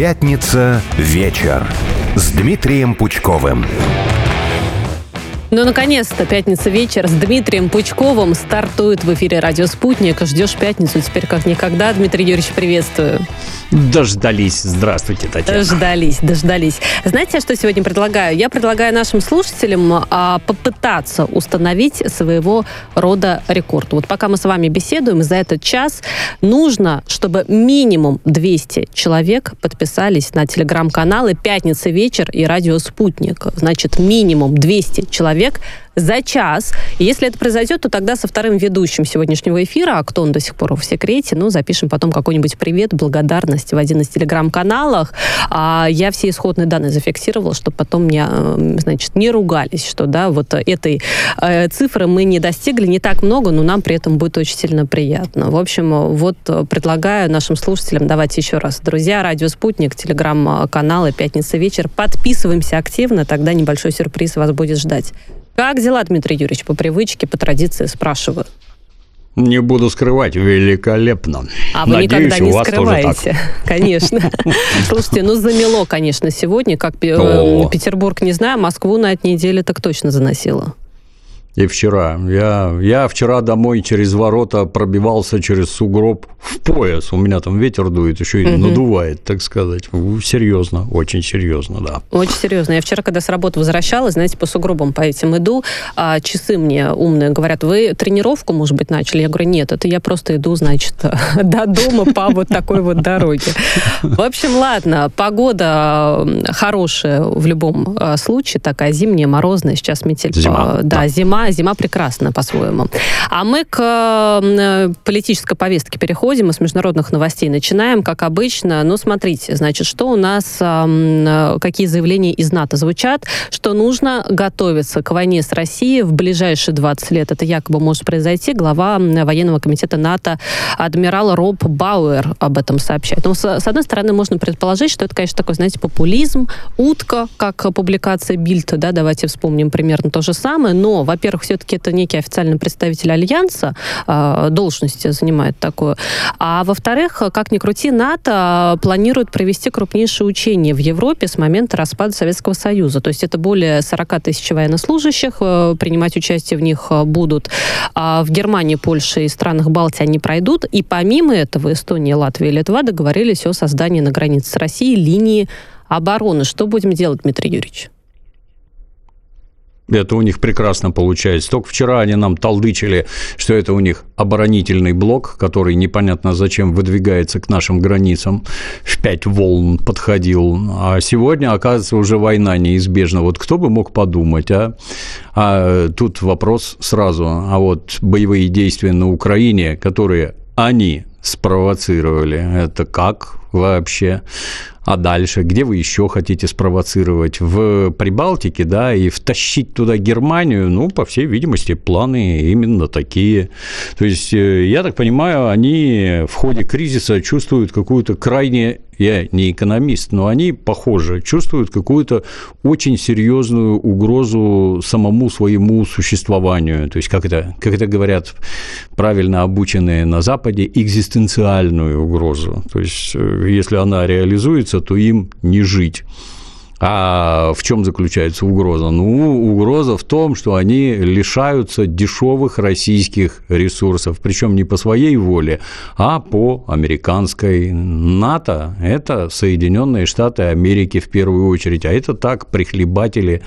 Пятница вечер с Дмитрием Пучковым. Ну, наконец-то, пятница вечер с Дмитрием Пучковым стартует в эфире «Радио Спутник». Ждешь пятницу теперь как никогда. Дмитрий Юрьевич, приветствую. Дождались. Здравствуйте, Татьяна. Дождались, дождались. Знаете, что сегодня предлагаю? Я предлагаю нашим слушателям а, попытаться установить своего рода рекорд. Вот пока мы с вами беседуем, за этот час нужно, чтобы минимум 200 человек подписались на телеграм-каналы «Пятница вечер» и «Радио Спутник». Значит, минимум 200 человек человек за час. И если это произойдет, то тогда со вторым ведущим сегодняшнего эфира, а кто он до сих пор в секрете, ну, запишем потом какой-нибудь привет, благодарность в один из телеграм-каналах. А я все исходные данные зафиксировала, чтобы потом мне, э, значит, не ругались, что, да, вот этой э, цифры мы не достигли, не так много, но нам при этом будет очень сильно приятно. В общем, вот предлагаю нашим слушателям, давайте еще раз, друзья, Радио Спутник, телеграм-каналы «Пятница вечер», подписываемся активно, тогда небольшой сюрприз вас будет ждать. Как дела, Дмитрий Юрьевич, по привычке, по традиции спрашиваю? Не буду скрывать, великолепно. А вы Надеюсь, никогда не скрываете. Конечно. Слушайте, ну замело, конечно, сегодня. Как э, Петербург, не знаю, Москву на этой неделе так точно заносило. И вчера. Я, я вчера домой через ворота пробивался через сугроб в пояс. У меня там ветер дует, еще и угу. надувает, так сказать. Серьезно, очень серьезно, да. Очень серьезно. Я вчера, когда с работы возвращалась, знаете, по сугробам по этим иду, а часы мне умные говорят, вы тренировку, может быть, начали? Я говорю, нет, это я просто иду, значит, до дома по вот такой вот дороге. В общем, ладно, погода хорошая в любом а, случае, такая зимняя, морозная, сейчас метель. Зима. Да, зима зима, прекрасна по-своему. А мы к э, политической повестке переходим, и с международных новостей начинаем, как обычно. Ну, смотрите, значит, что у нас, э, какие заявления из НАТО звучат, что нужно готовиться к войне с Россией в ближайшие 20 лет. Это якобы может произойти. Глава военного комитета НАТО адмирал Роб Бауэр об этом сообщает. Ну, с одной стороны, можно предположить, что это, конечно, такой, знаете, популизм, утка, как публикация Бильта, да, давайте вспомним примерно то же самое, но, во-первых, во-первых, все-таки это некий официальный представитель Альянса, э, должности занимает такую. А во-вторых, как ни крути, НАТО планирует провести крупнейшие учения в Европе с момента распада Советского Союза. То есть это более 40 тысяч военнослужащих, э, принимать участие в них э, будут. А в Германии, Польше и странах Балтии они пройдут. И помимо этого Эстония, Латвия и Литва договорились о создании на границе с Россией линии обороны. Что будем делать, Дмитрий Юрьевич? Это у них прекрасно получается. Только вчера они нам толдычили, что это у них оборонительный блок, который непонятно зачем выдвигается к нашим границам. В пять волн подходил. А сегодня, оказывается, уже война неизбежна. Вот кто бы мог подумать, а? А тут вопрос сразу. А вот боевые действия на Украине, которые они спровоцировали, это как вообще? А дальше, где вы еще хотите спровоцировать? В Прибалтике, да, и втащить туда Германию, ну, по всей видимости, планы именно такие. То есть, э, я так понимаю, они в ходе кризиса чувствуют какую-то крайне я не экономист, но они, похоже, чувствуют какую-то очень серьезную угрозу самому своему существованию. То есть, как это, как это говорят правильно обученные на Западе, экзистенциальную угрозу. То есть, э, если она реализуется, то им не жить. А в чем заключается угроза? Ну, угроза в том, что они лишаются дешевых российских ресурсов, причем не по своей воле, а по американской. НАТО – это Соединенные Штаты Америки в первую очередь, а это так, прихлебатели.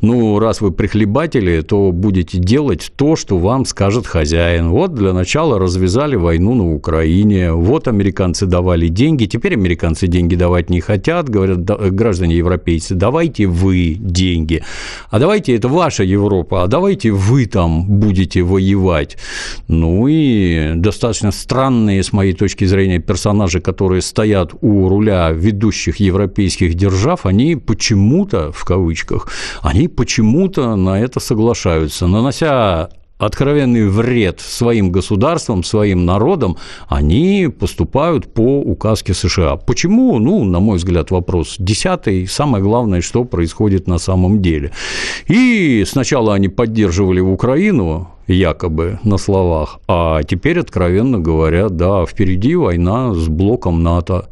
Ну, раз вы прихлебатели, то будете делать то, что вам скажет хозяин. Вот для начала развязали войну на Украине, вот американцы давали деньги, теперь американцы деньги давать не хотят, говорят, граждане европейские европейцы, давайте вы деньги, а давайте это ваша Европа, а давайте вы там будете воевать. Ну и достаточно странные, с моей точки зрения, персонажи, которые стоят у руля ведущих европейских держав, они почему-то, в кавычках, они почему-то на это соглашаются, нанося откровенный вред своим государствам, своим народам, они поступают по указке США. Почему? Ну, на мой взгляд, вопрос десятый. Самое главное, что происходит на самом деле. И сначала они поддерживали Украину, якобы на словах. А теперь, откровенно говоря, да, впереди война с блоком НАТО.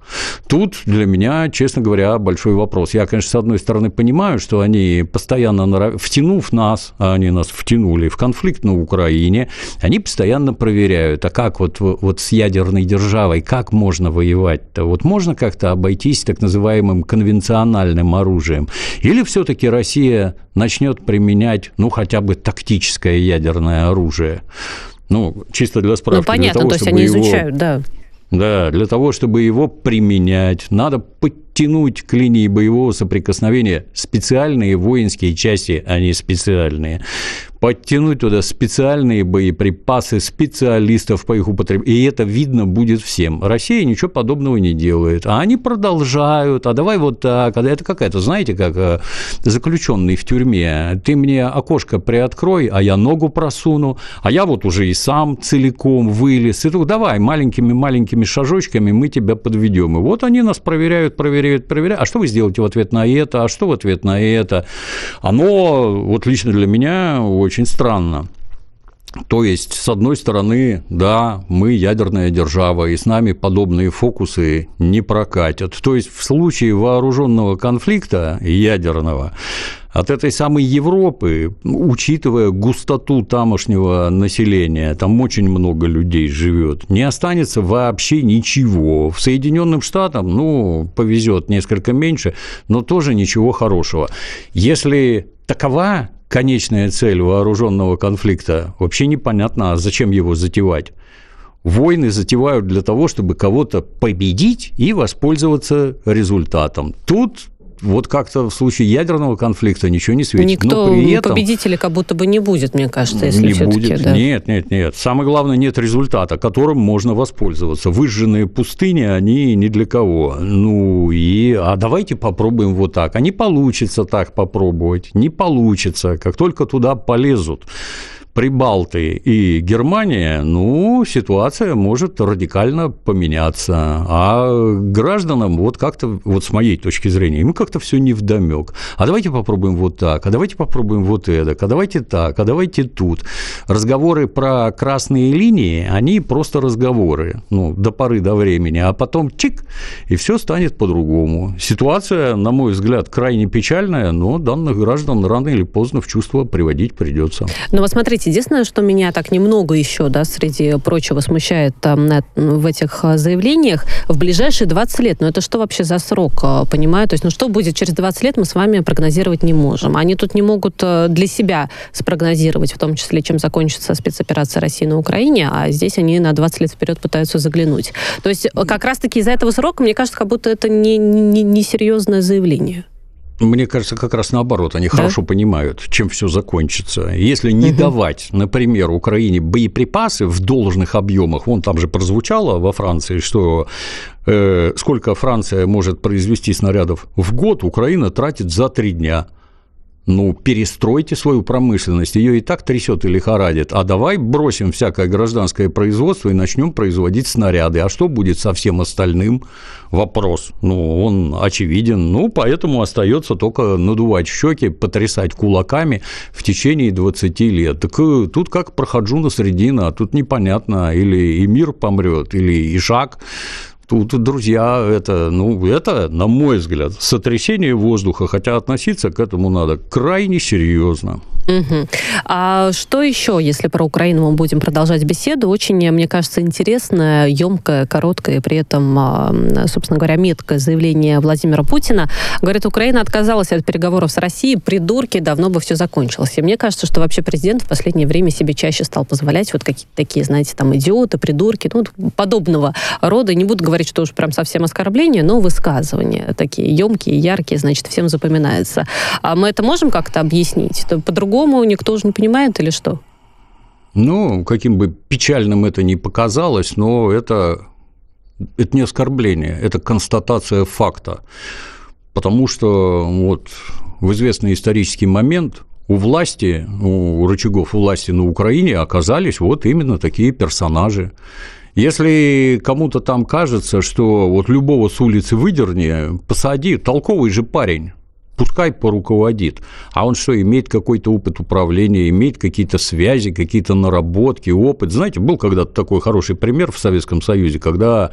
Тут для меня, честно говоря, большой вопрос. Я, конечно, с одной стороны понимаю, что они постоянно, втянув нас, а они нас втянули в конфликт на Украине, они постоянно проверяют, а как вот, вот с ядерной державой, как можно воевать-то? Вот можно как-то обойтись так называемым конвенциональным оружием? Или все-таки Россия начнет применять, ну, хотя бы тактическое ядерное оружие? Ну, чисто для справки. Ну, понятно, того, то есть они его... изучают, да. Да, для того, чтобы его применять, надо подтянуть к линии боевого соприкосновения специальные воинские части, а не специальные подтянуть туда специальные боеприпасы, специалистов по их употреблению. И это видно будет всем. Россия ничего подобного не делает. А они продолжают. А давай вот так. А это какая-то, знаете, как э, заключенный в тюрьме. Ты мне окошко приоткрой, а я ногу просуну. А я вот уже и сам целиком вылез. И тут давай маленькими-маленькими шажочками мы тебя подведем. И вот они нас проверяют, проверяют, проверяют. А что вы сделаете в ответ на это? А что в ответ на это? Оно, вот лично для меня, очень странно. То есть, с одной стороны, да, мы ядерная держава, и с нами подобные фокусы не прокатят. То есть, в случае вооруженного конфликта ядерного, от этой самой Европы, учитывая густоту тамошнего населения, там очень много людей живет, не останется вообще ничего. В Соединенным Штатам, ну, повезет несколько меньше, но тоже ничего хорошего. Если такова конечная цель вооруженного конфликта, вообще непонятно, а зачем его затевать. Войны затевают для того, чтобы кого-то победить и воспользоваться результатом. Тут вот как-то в случае ядерного конфликта ничего не светит. Никто Но при этом... победителя как будто бы не будет, мне кажется, если не будет. Да. Нет, нет, нет. Самое главное, нет результата, которым можно воспользоваться. Выжженные пустыни, они ни для кого. Ну и, а давайте попробуем вот так. А не получится так попробовать, не получится. Как только туда полезут Прибалты и Германия, ну, ситуация может радикально поменяться. А гражданам вот как-то, вот с моей точки зрения, ему как-то все не вдомек. А давайте попробуем вот так, а давайте попробуем вот это, а давайте так, а давайте тут. Разговоры про красные линии, они просто разговоры, ну, до поры до времени, а потом чик, и все станет по-другому. Ситуация, на мой взгляд, крайне печальная, но данных граждан рано или поздно в чувство приводить придется. Ну вот смотрите, Единственное, что меня так немного еще, да, среди прочего смущает там, в этих а, заявлениях, в ближайшие 20 лет, ну это что вообще за срок, а, понимаю? То есть, ну что будет через 20 лет, мы с вами прогнозировать не можем. Они тут не могут а, для себя спрогнозировать, в том числе, чем закончится спецоперация России на Украине, а здесь они на 20 лет вперед пытаются заглянуть. То есть, как раз-таки из-за этого срока, мне кажется, как будто это не, не, не серьезное заявление. Мне кажется, как раз наоборот, они да? хорошо понимают, чем все закончится. Если не угу. давать, например, Украине боеприпасы в должных объемах, вон там же прозвучало во Франции, что э, сколько Франция может произвести снарядов в год, Украина тратит за три дня ну, перестройте свою промышленность, ее и так трясет и лихорадит, а давай бросим всякое гражданское производство и начнем производить снаряды. А что будет со всем остальным? Вопрос. Ну, он очевиден. Ну, поэтому остается только надувать щеки, потрясать кулаками в течение 20 лет. Так э, тут как проходжу средина, тут непонятно, или и мир помрет, или и шаг Тут, друзья, это, ну, это, на мой взгляд, сотрясение воздуха, хотя относиться к этому надо крайне серьезно. Угу. А что еще, если про Украину мы будем продолжать беседу? Очень, мне кажется, интересное, емкое, короткое, при этом, а, собственно говоря, меткое заявление Владимира Путина. Говорит, Украина отказалась от переговоров с Россией, придурки, давно бы все закончилось. И мне кажется, что вообще президент в последнее время себе чаще стал позволять вот какие-то такие, знаете, там, идиоты, придурки, ну, подобного рода. Не буду говорить, что уж прям совсем оскорбление, но высказывания такие емкие, яркие, значит, всем запоминаются. А мы это можем как-то объяснить? По-другому по-другому никто уже не понимает или что? Ну, каким бы печальным это ни показалось, но это, это не оскорбление, это констатация факта. Потому что вот в известный исторический момент у власти, у рычагов власти на Украине оказались вот именно такие персонажи. Если кому-то там кажется, что вот любого с улицы выдерни, посади, толковый же парень, пускай поруководит. А он что, имеет какой-то опыт управления, имеет какие-то связи, какие-то наработки, опыт. Знаете, был когда-то такой хороший пример в Советском Союзе, когда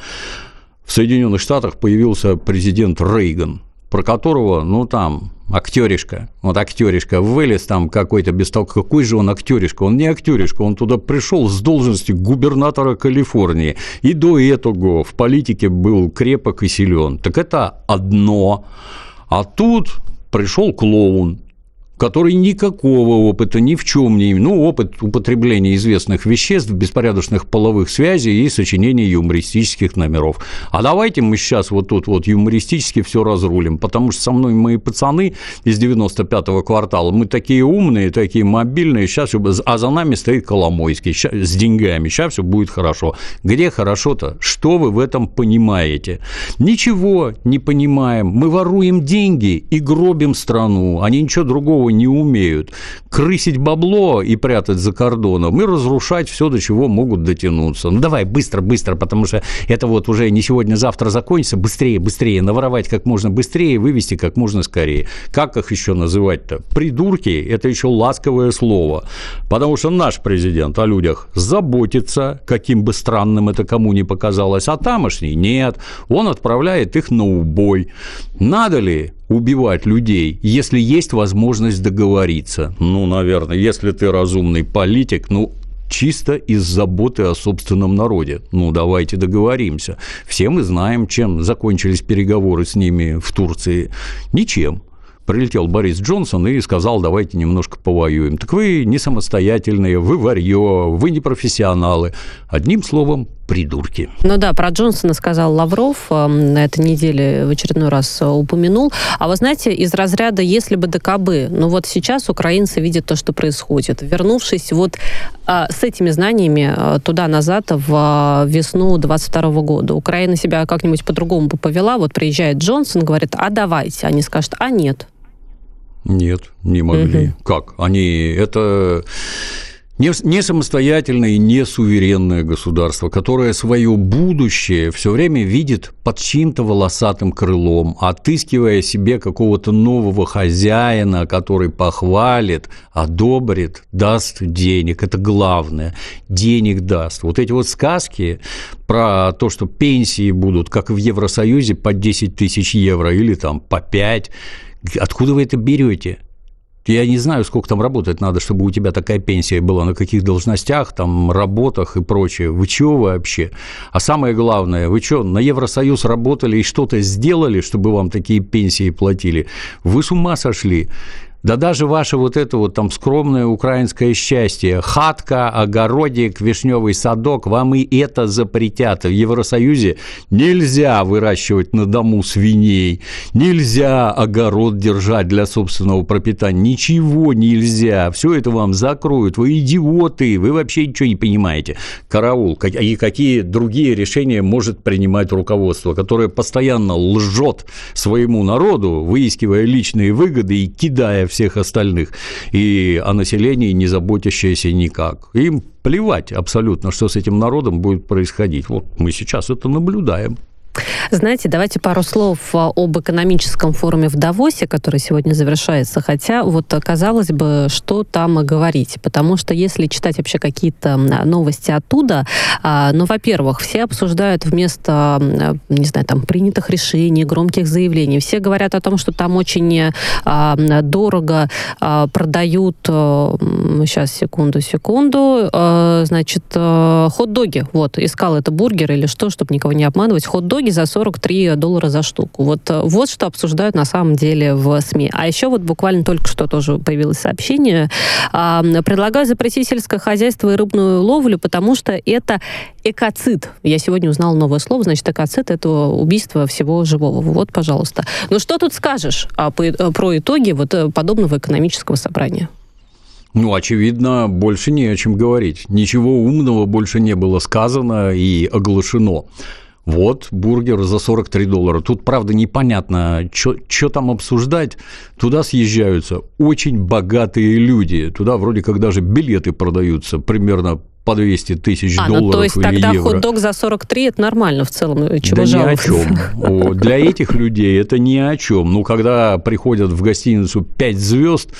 в Соединенных Штатах появился президент Рейган, про которого, ну, там, актеришка, вот актеришка, вылез там какой-то бестолк, какой же он актеришка, он не актеришка, он туда пришел с должности губернатора Калифорнии, и до этого в политике был крепок и силен. Так это одно. А тут пришел клоун, который никакого опыта ни в чем не имеет. Ну, опыт употребления известных веществ, беспорядочных половых связей и сочинения юмористических номеров. А давайте мы сейчас вот тут вот юмористически все разрулим, потому что со мной мои пацаны из 95-го квартала, мы такие умные, такие мобильные, сейчас, а за нами стоит Коломойский с деньгами, сейчас все будет хорошо. Где хорошо-то? Что вы в этом понимаете? Ничего не понимаем. Мы воруем деньги и гробим страну, они ничего другого другого не умеют. Крысить бабло и прятать за кордоном, и разрушать все, до чего могут дотянуться. Ну, давай, быстро, быстро, потому что это вот уже не сегодня-завтра закончится. Быстрее, быстрее, наворовать как можно быстрее, вывести как можно скорее. Как их еще называть-то? Придурки – это еще ласковое слово. Потому что наш президент о людях заботится, каким бы странным это кому ни показалось, а тамошний – нет. Он отправляет их на убой. Надо ли убивать людей, если есть возможность договориться. Ну, наверное, если ты разумный политик, ну, чисто из заботы о собственном народе. Ну, давайте договоримся. Все мы знаем, чем закончились переговоры с ними в Турции. Ничем прилетел Борис Джонсон и сказал, давайте немножко повоюем. Так вы не самостоятельные, вы варье, вы не профессионалы. Одним словом, придурки. Ну да, про Джонсона сказал Лавров э, на этой неделе в очередной раз э, упомянул. А вы знаете, из разряда «если бы ДКБ», ну вот сейчас украинцы видят то, что происходит. Вернувшись вот а, с этими знаниями а, туда-назад в а, весну 22 года, Украина себя как-нибудь по-другому бы повела. Вот приезжает Джонсон, говорит, а давайте. Они скажут, а нет. Нет, не могли. Угу. Как? Они это не, не самостоятельное и не суверенное государство, которое свое будущее все время видит под чьим-то волосатым крылом, отыскивая себе какого-то нового хозяина, который похвалит, одобрит, даст денег. Это главное. Денег даст. Вот эти вот сказки про то, что пенсии будут, как в Евросоюзе, по 10 тысяч евро или там по 5, Откуда вы это берете? Я не знаю, сколько там работать надо, чтобы у тебя такая пенсия была, на каких должностях, там, работах и прочее. Вы чего вообще? А самое главное, вы что, на Евросоюз работали и что-то сделали, чтобы вам такие пенсии платили? Вы с ума сошли? Да даже ваше вот это вот там скромное украинское счастье, хатка, огородик, вишневый садок, вам и это запретят. В Евросоюзе нельзя выращивать на дому свиней, нельзя огород держать для собственного пропитания, ничего нельзя. Все это вам закроют. Вы идиоты, вы вообще ничего не понимаете. Караул. И какие другие решения может принимать руководство, которое постоянно лжет своему народу, выискивая личные выгоды и кидая всех остальных, и о населении не заботящееся никак. Им плевать абсолютно, что с этим народом будет происходить. Вот мы сейчас это наблюдаем. Знаете, давайте пару слов а, об экономическом форуме в Давосе, который сегодня завершается. Хотя, вот казалось бы, что там говорить. Потому что если читать вообще какие-то новости оттуда, а, ну, во-первых, все обсуждают вместо, не знаю, там, принятых решений, громких заявлений, все говорят о том, что там очень а, дорого продают, сейчас, секунду, секунду, значит, хот-доги. Вот, искал это бургер или что, чтобы никого не обманывать. Хот-доги услуги за 43 доллара за штуку. Вот, э, вот что обсуждают на самом деле в СМИ. А еще вот буквально только что тоже появилось сообщение. А, предлагаю запретить сельское хозяйство и рыбную ловлю, потому что это экоцид. Я сегодня узнала новое слово, значит, экоцид – это убийство всего живого. Вот, пожалуйста. Ну что тут скажешь а, э, про итоги вот э, подобного экономического собрания? Ну, очевидно, больше не о чем говорить. Ничего умного больше не было сказано и оглашено. Вот, бургер за 43 доллара. Тут, правда, непонятно, что там обсуждать. Туда съезжаются очень богатые люди. Туда вроде как даже билеты продаются примерно по 200 тысяч а, долларов ну, то есть или тогда евро. хот-дог за 43 – это нормально в целом, э, чего да жаловаться? ни о чем. Для этих людей это ни о чем. Ну, когда приходят в гостиницу 5 звезд,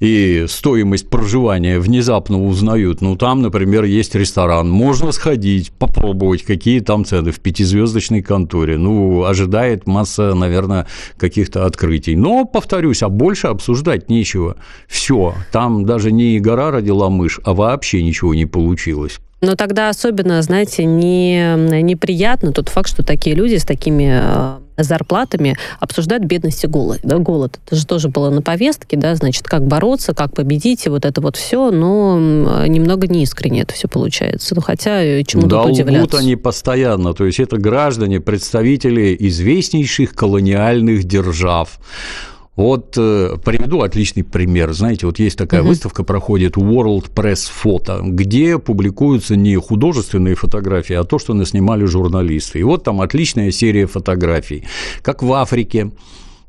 и стоимость проживания внезапно узнают, ну, там, например, есть ресторан, можно сходить, попробовать, какие там цены в пятизвездочной конторе. Ну, ожидает масса, наверное, каких-то открытий. Но, повторюсь, а больше обсуждать нечего. Все, там даже не гора родила мышь, а вообще ничего не получилось. Но тогда особенно, знаете, не, неприятно тот факт, что такие люди с такими э, зарплатами обсуждают бедность и голод. Да, голод. Это же тоже было на повестке, да, значит, как бороться, как победить, и вот это вот все, но немного неискренне это все получается. Ну, хотя э, чему да, тут удивляться. лгут они постоянно, то есть это граждане, представители известнейших колониальных держав. Вот э, приведу отличный пример. Знаете, вот есть такая угу. выставка, проходит World Press Photo, где публикуются не художественные фотографии, а то, что наснимали журналисты. И вот там отличная серия фотографий, как в Африке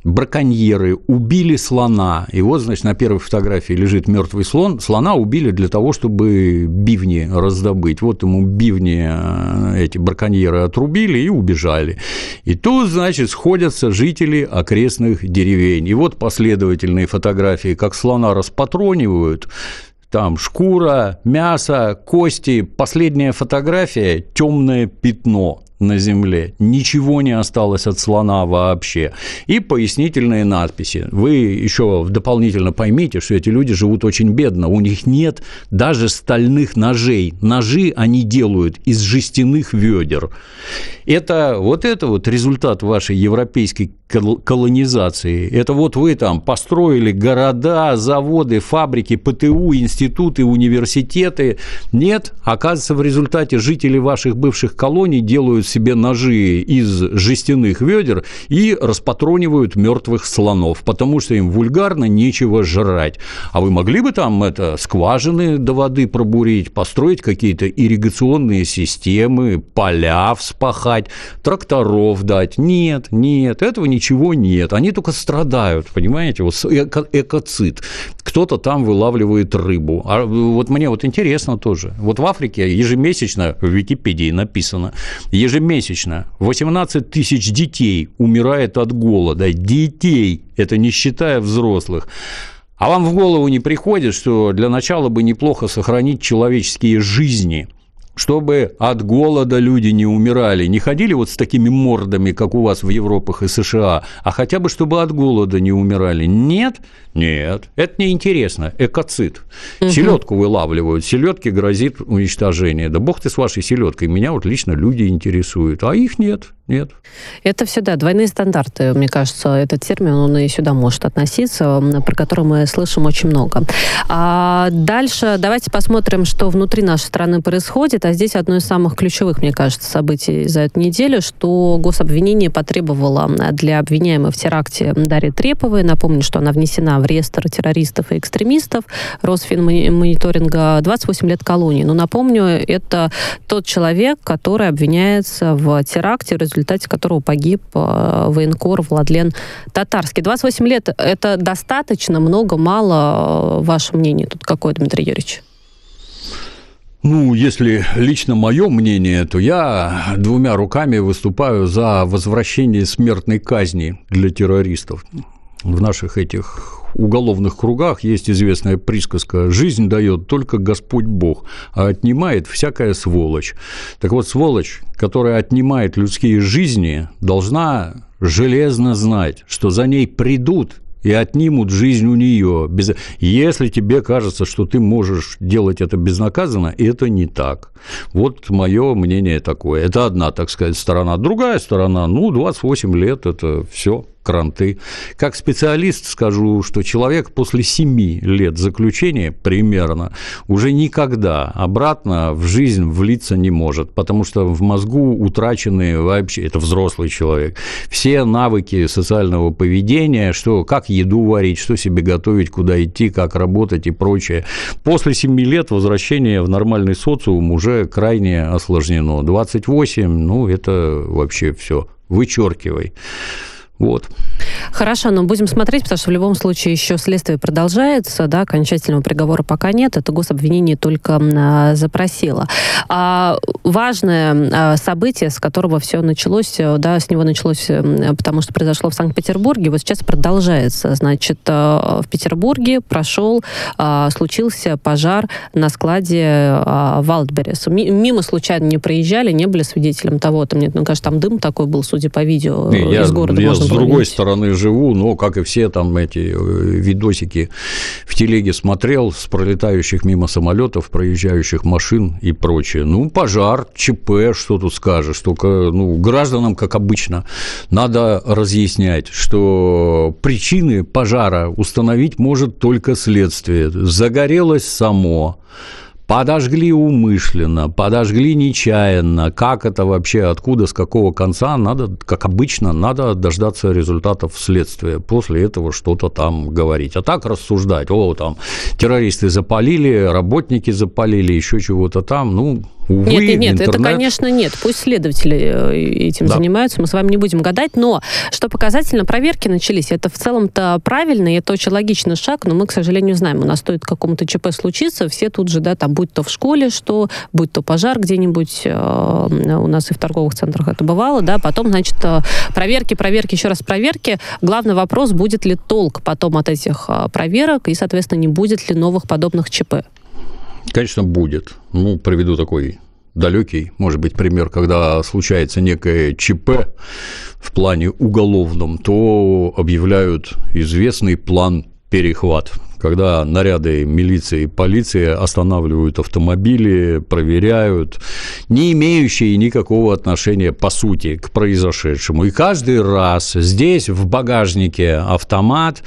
браконьеры убили слона. И вот, значит, на первой фотографии лежит мертвый слон. Слона убили для того, чтобы бивни раздобыть. Вот ему бивни э, эти браконьеры отрубили и убежали. И тут, значит, сходятся жители окрестных деревень. И вот последовательные фотографии, как слона распатронивают, там шкура, мясо, кости. Последняя фотография – темное пятно на земле. Ничего не осталось от слона вообще. И пояснительные надписи. Вы еще дополнительно поймите, что эти люди живут очень бедно. У них нет даже стальных ножей. Ножи они делают из жестяных ведер. Это вот это вот результат вашей европейской колонизации. Это вот вы там построили города, заводы, фабрики, ПТУ, институты, университеты. Нет, оказывается, в результате жители ваших бывших колоний делают себе ножи из жестяных ведер и распатронивают мертвых слонов, потому что им вульгарно нечего жрать. А вы могли бы там это скважины до воды пробурить, построить какие-то ирригационные системы, поля вспахать, тракторов дать? Нет, нет, этого ничего нет, они только страдают, понимаете, вот эко экоцид. Кто-то там вылавливает рыбу. А вот мне вот интересно тоже. Вот в Африке ежемесячно, в Википедии написано, ежемесячно 18 тысяч детей умирает от голода. Детей, это не считая взрослых. А вам в голову не приходит, что для начала бы неплохо сохранить человеческие жизни – чтобы от голода люди не умирали, не ходили вот с такими мордами, как у вас в Европах и США, а хотя бы чтобы от голода не умирали. Нет, нет, это неинтересно. Экоцид. Угу. Селедку вылавливают, селедке грозит уничтожение. Да бог ты с вашей селедкой, меня вот лично люди интересуют, а их нет. Нет. Это все, да, двойные стандарты, мне кажется, этот термин, он и сюда может относиться, про который мы слышим очень много. А дальше давайте посмотрим, что внутри нашей страны происходит. А здесь одно из самых ключевых, мне кажется, событий за эту неделю, что гособвинение потребовало для обвиняемой в теракте Дарьи Треповой. Напомню, что она внесена в реестр террористов и экстремистов Росфинмониторинга 28 лет колонии. Но напомню, это тот человек, который обвиняется в теракте, в результате которого погиб э, военкор Владлен Татарский. 28 лет – это достаточно, много, мало? Э, ваше мнение тут какое, Дмитрий Юрьевич? Ну, если лично мое мнение, то я двумя руками выступаю за возвращение смертной казни для террористов в наших этих уголовных кругах есть известная присказка «жизнь дает только Господь Бог, а отнимает всякая сволочь». Так вот, сволочь, которая отнимает людские жизни, должна железно знать, что за ней придут и отнимут жизнь у нее. Без... Если тебе кажется, что ты можешь делать это безнаказанно, это не так. Вот мое мнение такое. Это одна, так сказать, сторона. Другая сторона, ну, 28 лет – это все кранты. Как специалист скажу, что человек после 7 лет заключения примерно уже никогда обратно в жизнь влиться не может, потому что в мозгу утрачены вообще, это взрослый человек, все навыки социального поведения, что как еду варить, что себе готовить, куда идти, как работать и прочее. После 7 лет возвращение в нормальный социум уже крайне осложнено. 28, ну, это вообще все вычеркивай. Вот. Хорошо, но будем смотреть, потому что в любом случае еще следствие продолжается, да, окончательного приговора пока нет, это гособвинение только а, запросило. А, важное а, событие, с которого все началось, э, да, с него началось, потому что произошло в Санкт-Петербурге, вот сейчас продолжается. Значит, а, в Петербурге прошел, а, случился пожар на складе а, Валдберрис. Мимо случайно не проезжали, не были свидетелем того, там, нет, ну, кажется, там дым такой был, судя по видео, не, из я, города я с другой стороны живу, но, как и все там эти э, видосики в телеге смотрел с пролетающих мимо самолетов, проезжающих машин и прочее. Ну, пожар, ЧП, что тут скажешь. Только, ну, гражданам, как обычно, надо разъяснять, что причины пожара установить может только следствие. Загорелось само подожгли умышленно, подожгли нечаянно, как это вообще, откуда, с какого конца, надо, как обычно, надо дождаться результатов следствия, после этого что-то там говорить. А так рассуждать, о, там, террористы запалили, работники запалили, еще чего-то там, ну, Увы, нет, нет, нет, интернет... это, конечно, нет. Пусть следователи э, этим да. занимаются, мы с вами не будем гадать, но что показательно, проверки начались. Это в целом-то правильно, и это очень логичный шаг, но мы, к сожалению, знаем, у нас стоит какому-то ЧП случиться, все тут же, да, там, будь то в школе, что, будь то пожар где-нибудь, э, у нас и в торговых центрах это бывало, да, потом, значит, э, проверки, проверки, еще раз проверки. Главный вопрос, будет ли толк потом от этих проверок, и, соответственно, не будет ли новых подобных ЧП. Конечно, будет. Ну, приведу такой далекий, может быть, пример, когда случается некое ЧП в плане уголовном, то объявляют известный план перехват когда наряды милиции и полиции останавливают автомобили, проверяют, не имеющие никакого отношения, по сути, к произошедшему. И каждый раз здесь в багажнике автомат,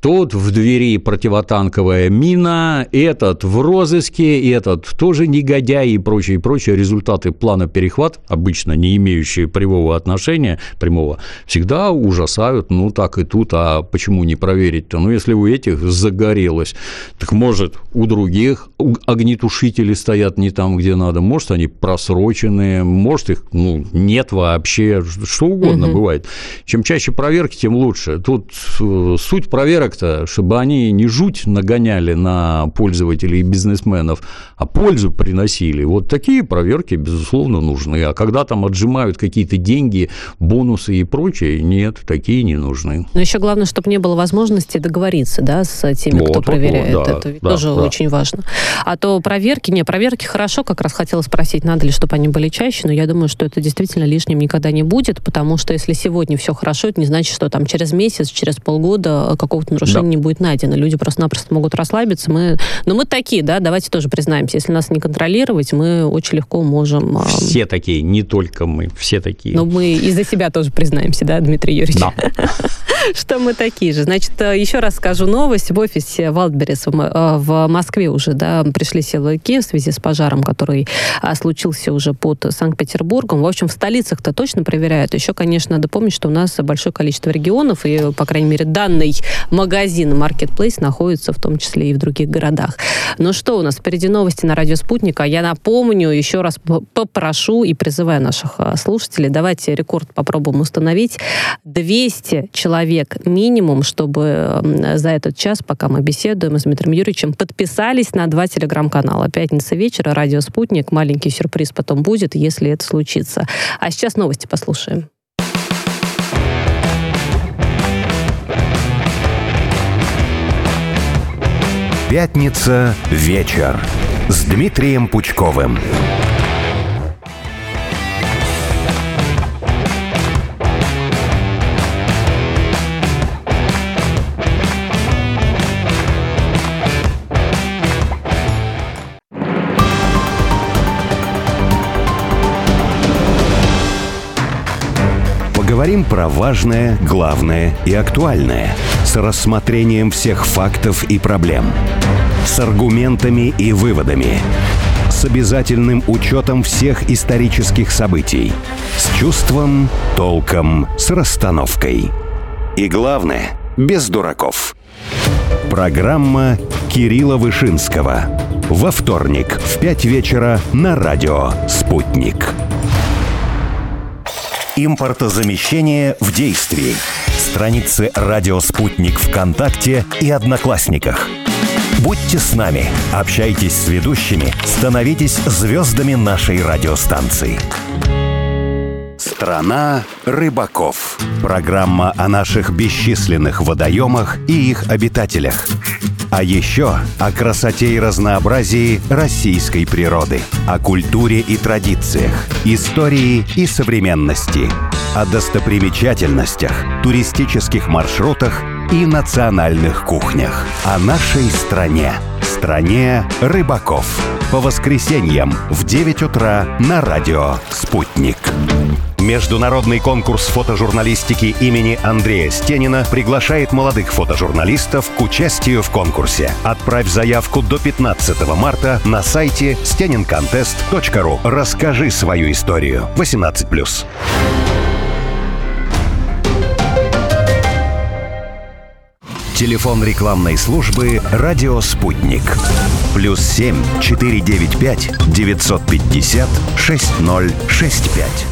тут в двери противотанковая мина, этот в розыске, этот тоже негодяй и прочее, прочее. Результаты плана перехват, обычно не имеющие прямого отношения, прямого, всегда ужасают, ну так и тут, а почему не проверить-то? Ну, если у этих загорелось загорелось. Так может, у других огнетушители стоят не там, где надо, может, они просроченные, может, их ну, нет вообще, что угодно угу. бывает. Чем чаще проверки, тем лучше. Тут э, суть проверок-то, чтобы они не жуть нагоняли на пользователей и бизнесменов, а пользу приносили. Вот такие проверки, безусловно, нужны. А когда там отжимают какие-то деньги, бонусы и прочее, нет, такие не нужны. Но еще главное, чтобы не было возможности договориться да, с теми, вот, кто проверяет. Вот, да, это ведь да, тоже да. очень важно. А то проверки, не, проверки хорошо, как раз хотела спросить, надо ли, чтобы они были чаще, но я думаю, что это действительно лишним никогда не будет, потому что если сегодня все хорошо, это не значит, что там через месяц, через полгода какого-то нарушения да. не будет найдено. Люди просто-напросто могут расслабиться. Мы, но мы такие, да, давайте тоже признаемся, если нас не контролировать, мы очень легко можем... Все такие, не только мы, все такие. Но мы и за себя тоже признаемся, да, Дмитрий Юрьевич? Да. Что мы такие же. Значит, э, еще раз скажу новость. В офисе Валдберрис в Москве уже да, пришли силовики в связи с пожаром, который а, случился уже под Санкт-Петербургом. В общем, в столицах-то точно проверяют. Еще, конечно, надо помнить, что у нас большое количество регионов, и, по крайней мере, данный магазин Marketplace находится в том числе и в других городах. Но что у нас? Впереди новости на радио Спутника. Я напомню, еще раз попрошу и призываю наших а, слушателей, давайте рекорд попробуем установить. 200 человек минимум, чтобы за этот час, пока мы беседуем с Дмитрием Юрьевичем, подписались на два телеграм-канала. Пятница вечера, радио «Спутник». Маленький сюрприз потом будет, если это случится. А сейчас новости послушаем. Пятница вечер с Дмитрием Пучковым. Говорим про важное, главное и актуальное. С рассмотрением всех фактов и проблем. С аргументами и выводами. С обязательным учетом всех исторических событий. С чувством, толком, с расстановкой. И главное, без дураков. Программа Кирилла Вышинского. Во вторник в 5 вечера на радио «Спутник». Импортозамещение в действии. странице «Радио Спутник» ВКонтакте и Одноклассниках. Будьте с нами, общайтесь с ведущими, становитесь звездами нашей радиостанции. Страна рыбаков. Программа о наших бесчисленных водоемах и их обитателях. А еще о красоте и разнообразии российской природы, о культуре и традициях, истории и современности, о достопримечательностях, туристических маршрутах и национальных кухнях, о нашей стране, стране рыбаков. По воскресеньям в 9 утра на радио «Спутник». Международный конкурс фотожурналистики имени Андрея Стенина приглашает молодых фотожурналистов к участию в конкурсе. Отправь заявку до 15 марта на сайте stenincontest.ru. Расскажи свою историю. 18+. Телефон рекламной службы «Радио Спутник». Плюс 7 495 950 6065.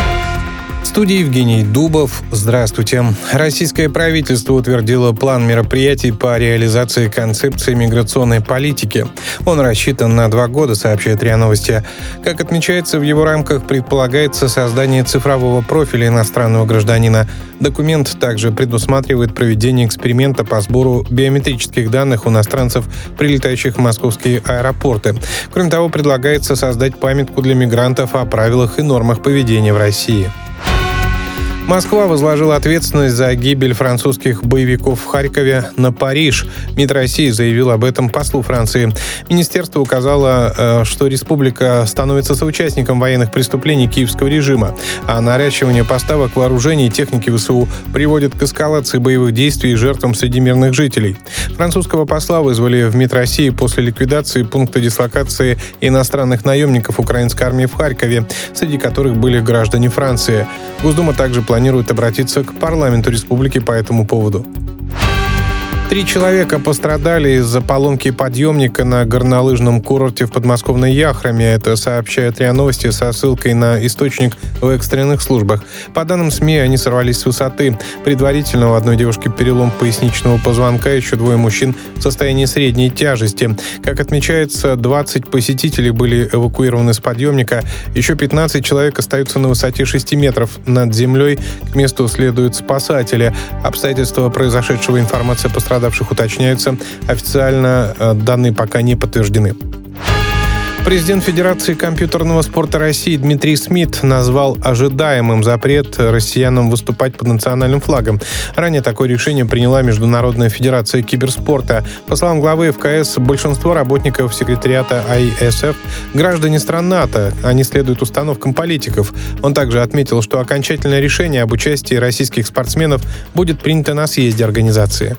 студии Евгений Дубов. Здравствуйте. Российское правительство утвердило план мероприятий по реализации концепции миграционной политики. Он рассчитан на два года, сообщает РИА Новости. Как отмечается, в его рамках предполагается создание цифрового профиля иностранного гражданина. Документ также предусматривает проведение эксперимента по сбору биометрических данных у иностранцев, прилетающих в московские аэропорты. Кроме того, предлагается создать памятку для мигрантов о правилах и нормах поведения в России. Москва возложила ответственность за гибель французских боевиков в Харькове на Париж. МИД России заявил об этом послу Франции. Министерство указало, э, что республика становится соучастником военных преступлений киевского режима, а наращивание поставок вооружений и техники ВСУ приводит к эскалации боевых действий и жертвам среди мирных жителей. Французского посла вызвали в МИД России после ликвидации пункта дислокации иностранных наемников украинской армии в Харькове, среди которых были граждане Франции. Госдума также планирует обратиться к парламенту республики по этому поводу. Три человека пострадали из-за поломки подъемника на горнолыжном курорте в подмосковной Яхраме. Это сообщает РИА Новости со ссылкой на источник в экстренных службах. По данным СМИ, они сорвались с высоты. Предварительно у одной девушки перелом поясничного позвонка, еще двое мужчин в состоянии средней тяжести. Как отмечается, 20 посетителей были эвакуированы с подъемника. Еще 15 человек остаются на высоте 6 метров над землей. К месту следуют спасатели. Обстоятельства произошедшего информация пострадавших пострадавших уточняются. Официально э, данные пока не подтверждены. Президент Федерации компьютерного спорта России Дмитрий Смит назвал ожидаемым запрет россиянам выступать под национальным флагом. Ранее такое решение приняла Международная Федерация киберспорта. По словам главы ФКС, большинство работников секретариата ISF – граждане стран НАТО. Они следуют установкам политиков. Он также отметил, что окончательное решение об участии российских спортсменов будет принято на съезде организации.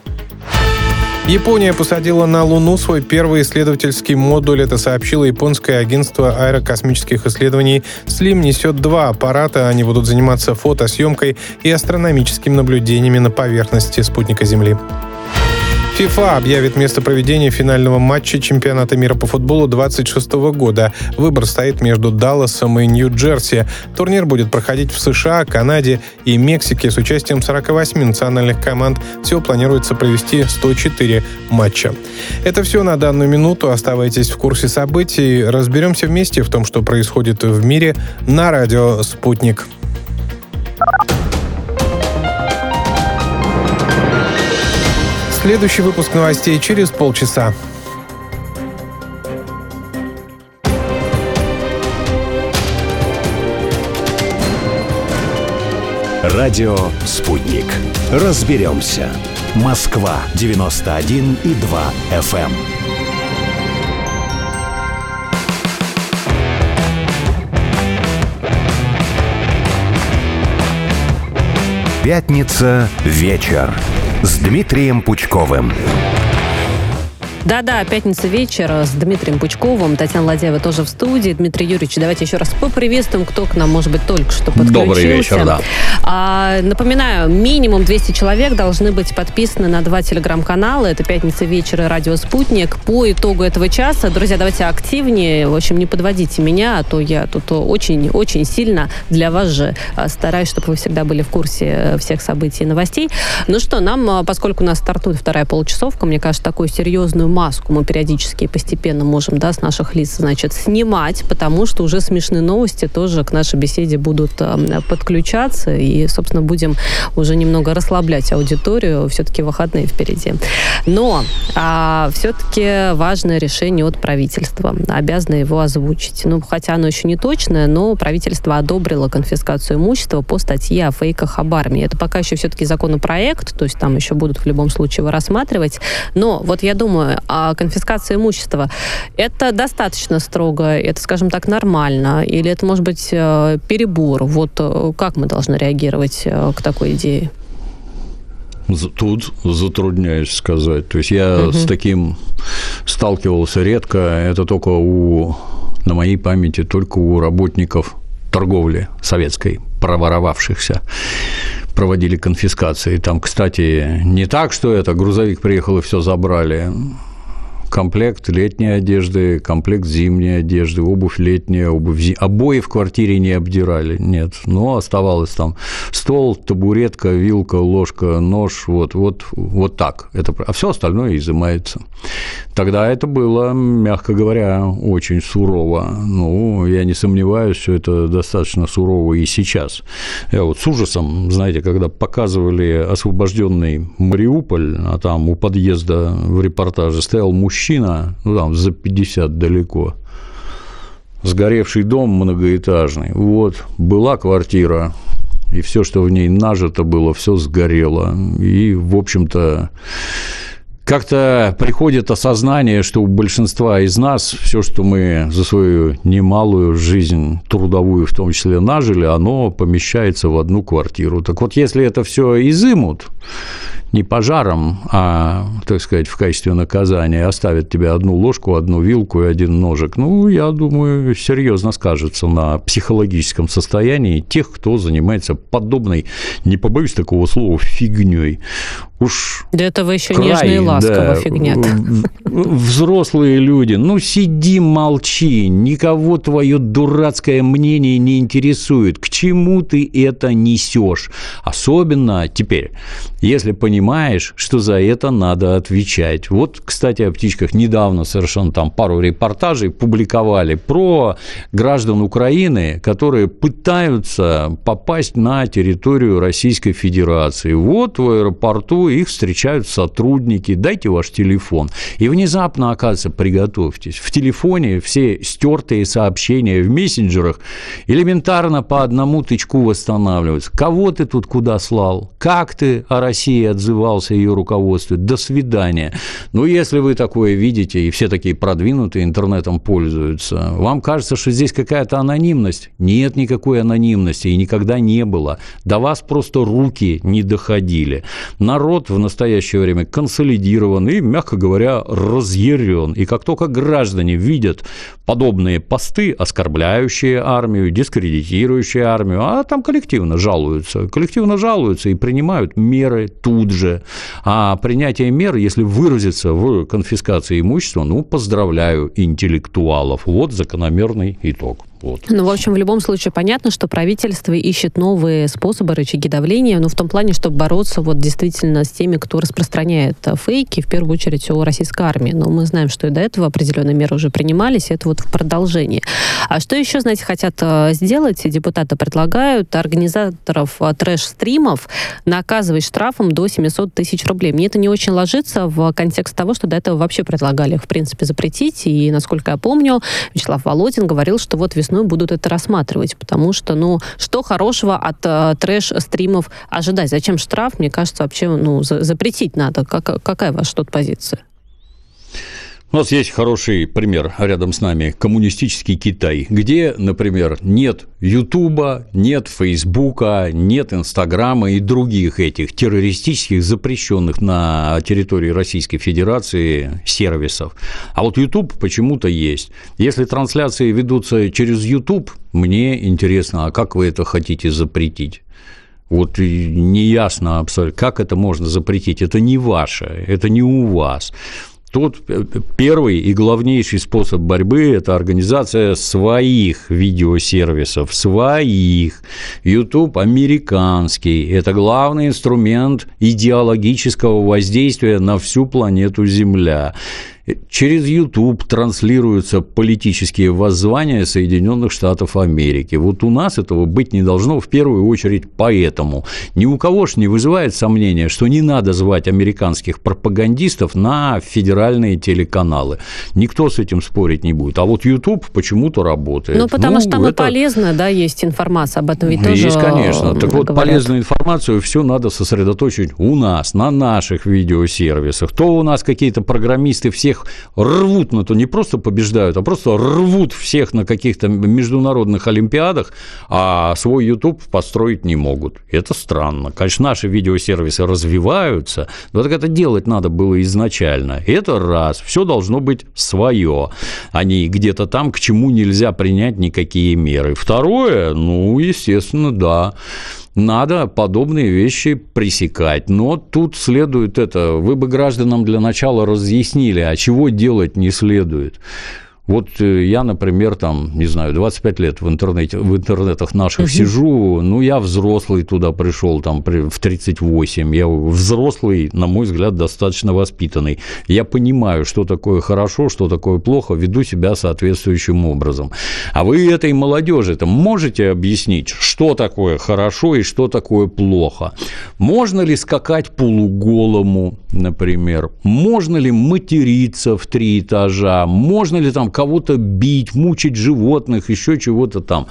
Япония посадила на Луну свой первый исследовательский модуль. Это сообщило японское агентство аэрокосмических исследований. Слим несет два аппарата. Они будут заниматься фотосъемкой и астрономическими наблюдениями на поверхности спутника Земли. ФИФА объявит место проведения финального матча чемпионата мира по футболу 26 года. Выбор стоит между Далласом и Нью-Джерси. Турнир будет проходить в США, Канаде и Мексике с участием 48 национальных команд. Всего планируется провести 104 матча. Это все на данную минуту. Оставайтесь в курсе событий. Разберемся вместе в том, что происходит в мире на радио «Спутник». Следующий выпуск новостей через полчаса. Радио «Спутник». Разберемся. Москва, 91 и 2 FM. Пятница вечер с Дмитрием Пучковым. Да-да, пятница вечер с Дмитрием Пучковым. Татьяна Ладеева тоже в студии. Дмитрий Юрьевич, давайте еще раз поприветствуем, кто к нам, может быть, только что подключился. Добрый вечер, да. А, напоминаю, минимум 200 человек должны быть подписаны на два телеграм-канала. Это «Пятница вечер» и «Радио Спутник». По итогу этого часа, друзья, давайте активнее. В общем, не подводите меня, а то я тут очень-очень сильно для вас же а, стараюсь, чтобы вы всегда были в курсе э, всех событий и новостей. Ну что, нам, а, поскольку у нас стартует вторая получасовка, мне кажется, такую серьезную маску мы периодически и постепенно можем, да, с наших лиц, значит, снимать, потому что уже смешные новости тоже к нашей беседе будут э, подключаться, и, собственно, будем уже немного расслаблять аудиторию, все-таки выходные впереди. Но а, все-таки важное решение от правительства, обязано его озвучить. Ну, хотя оно еще не точное, но правительство одобрило конфискацию имущества по статье о фейках об армии. Это пока еще все-таки законопроект, то есть там еще будут в любом случае его рассматривать. Но вот я думаю, а конфискация имущества, это достаточно строго, это, скажем так, нормально, или это может быть э, перебор? Вот э, как мы должны реагировать э, к такой идее? Тут затрудняюсь сказать. То есть я угу. с таким сталкивался редко. Это только у, на моей памяти, только у работников торговли советской, проворовавшихся проводили конфискации. Там, кстати, не так, что это грузовик приехал и все забрали комплект летней одежды, комплект зимней одежды, обувь летняя, обувь зимняя. Обои в квартире не обдирали, нет. Но оставалось там стол, табуретка, вилка, ложка, нож, вот, вот, вот так. Это, а все остальное изымается. Тогда это было, мягко говоря, очень сурово. Ну, я не сомневаюсь, что это достаточно сурово и сейчас. Я вот с ужасом, знаете, когда показывали освобожденный Мариуполь, а там у подъезда в репортаже стоял мужчина, ну, там за 50 далеко, сгоревший дом многоэтажный. Вот, была квартира, и все, что в ней нажито было, все сгорело. И, в общем-то, как-то приходит осознание, что у большинства из нас все, что мы за свою немалую жизнь трудовую в том числе нажили, оно помещается в одну квартиру. Так вот, если это все изымут, не пожаром, а, так сказать, в качестве наказания оставят тебе одну ложку, одну вилку и один ножик, ну, я думаю, серьезно скажется на психологическом состоянии тех, кто занимается подобной, не побоюсь такого слова, фигней. Уж да это вы еще край, нежно и ласково да, фигня Взрослые люди, ну, сиди, молчи, никого твое дурацкое мнение не интересует. К чему ты это несешь? Особенно теперь, если понимаешь, понимаешь, что за это надо отвечать. Вот, кстати, о птичках недавно совершенно там пару репортажей публиковали про граждан Украины, которые пытаются попасть на территорию Российской Федерации. Вот в аэропорту их встречают сотрудники, дайте ваш телефон. И внезапно, оказывается, приготовьтесь, в телефоне все стертые сообщения в мессенджерах элементарно по одному тычку восстанавливаются. Кого ты тут куда слал? Как ты о России отзываешься? Отзывался ее руководство. До свидания. Ну, если вы такое видите, и все такие продвинутые интернетом пользуются, вам кажется, что здесь какая-то анонимность? Нет никакой анонимности и никогда не было. До вас просто руки не доходили. Народ в настоящее время консолидирован и, мягко говоря, разъярен. И как только граждане видят подобные посты, оскорбляющие армию, дискредитирующие армию, а там коллективно жалуются, коллективно жалуются и принимают меры тут же. А принятие мер, если выразиться в конфискации имущества, ну, поздравляю интеллектуалов. Вот закономерный итог. Вот. Ну, в общем, в любом случае понятно, что правительство ищет новые способы, рычаги давления, но в том плане, чтобы бороться вот действительно с теми, кто распространяет э, фейки, в первую очередь о российской армии. Но мы знаем, что и до этого определенные меры уже принимались, это вот в продолжении. А что еще, знаете, хотят э, сделать? Депутаты предлагают организаторов э, трэш-стримов наказывать штрафом до 700 тысяч рублей. Мне это не очень ложится в контекст того, что до этого вообще предлагали их, в принципе, запретить. И, насколько я помню, Вячеслав Володин говорил, что вот весной весной будут это рассматривать, потому что, ну, что хорошего от э, трэш-стримов ожидать? Зачем штраф? Мне кажется, вообще, ну, за запретить надо. Как, какая ваша тут позиция? У нас есть хороший пример рядом с нами – коммунистический Китай, где, например, нет Ютуба, нет Фейсбука, нет Инстаграма и других этих террористических, запрещенных на территории Российской Федерации сервисов. А вот Ютуб почему-то есть. Если трансляции ведутся через Ютуб, мне интересно, а как вы это хотите запретить? Вот неясно абсолютно, как это можно запретить. Это не ваше, это не у вас. Тут первый и главнейший способ борьбы – это организация своих видеосервисов, своих. YouTube американский – это главный инструмент идеологического воздействия на всю планету Земля. Через YouTube транслируются политические воззвания Соединенных Штатов Америки. Вот у нас этого быть не должно в первую очередь поэтому. Ни у кого ж не вызывает сомнения, что не надо звать американских пропагандистов на федеральные телеканалы. Никто с этим спорить не будет. А вот YouTube почему-то работает. Ну, потому ну, что там это... и полезно, да, есть информация об этом ведь есть, тоже Есть, конечно. Так вот, полезную информацию все надо сосредоточить у нас, на наших видеосервисах. То у нас какие-то программисты все всех рвут на то, не просто побеждают, а просто рвут всех на каких-то международных олимпиадах, а свой YouTube построить не могут. Это странно. Конечно, наши видеосервисы развиваются, но так это делать надо было изначально. Это раз. Все должно быть свое, а не где-то там, к чему нельзя принять никакие меры. Второе, ну, естественно, да надо подобные вещи пресекать. Но тут следует это, вы бы гражданам для начала разъяснили, а чего делать не следует. Вот э, я, например, там, не знаю, 25 лет в, интернете, в интернетах наших угу. сижу, ну, я взрослый туда пришел, там, в 38, я взрослый, на мой взгляд, достаточно воспитанный. Я понимаю, что такое хорошо, что такое плохо, веду себя соответствующим образом. А вы этой молодежи там можете объяснить, что такое хорошо и что такое плохо? Можно ли скакать полуголому, например? Можно ли материться в три этажа? Можно ли там кого-то бить, мучить животных, еще чего-то там.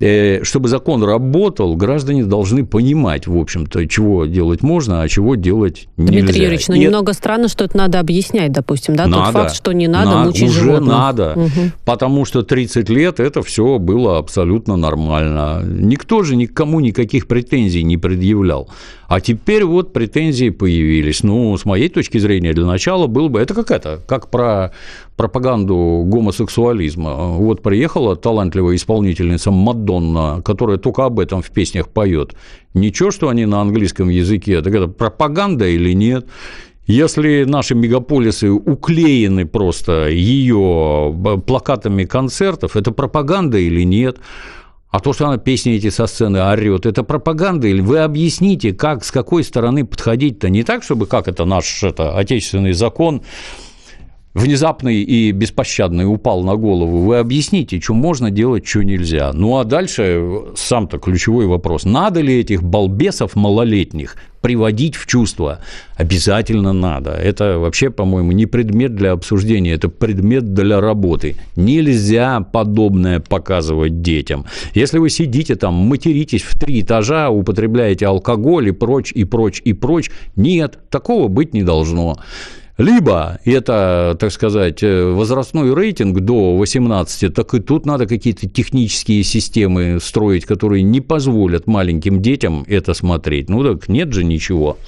Э, чтобы закон работал, граждане должны понимать, в общем-то, чего делать можно, а чего делать нельзя. Дмитрий Юрьевич, ну И немного странно, что это надо объяснять, допустим, да? Надо, Тот факт, что не надо, надо мучить уже животных. надо, угу. потому что 30 лет это все было абсолютно нормально. Никто же никому никаких претензий не предъявлял. А теперь вот претензии появились. Ну, с моей точки зрения, для начала было бы... Это как это? Как про пропаганду гомосексуализма. Вот приехала талантливая исполнительница Мадонна, которая только об этом в песнях поет. Ничего, что они на английском языке. Так это пропаганда или нет? Если наши мегаполисы уклеены просто ее плакатами концертов, это пропаганда или нет? А то, что она песни эти со сцены орет, это пропаганда? Или вы объясните, как, с какой стороны подходить-то? Не так, чтобы, как это наш это, отечественный закон, внезапный и беспощадный упал на голову, вы объясните, что можно делать, что нельзя. Ну а дальше сам-то ключевой вопрос. Надо ли этих балбесов малолетних приводить в чувство? Обязательно надо. Это вообще, по-моему, не предмет для обсуждения, это предмет для работы. Нельзя подобное показывать детям. Если вы сидите там, материтесь в три этажа, употребляете алкоголь и прочь, и прочь, и прочь, нет, такого быть не должно. Либо это, так сказать, э, возрастной рейтинг до 18, так и тут надо какие-то технические системы строить, которые не позволят маленьким детям это смотреть. Ну так нет же ничего.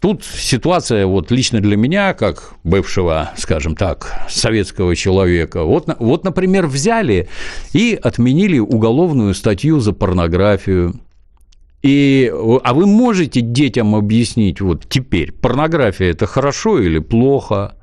Тут ситуация вот лично для меня, как бывшего, скажем так, советского человека, вот, вот, например, взяли и отменили уголовную статью за порнографию, и, а вы можете детям объяснить, вот теперь, порнография – это хорошо или плохо?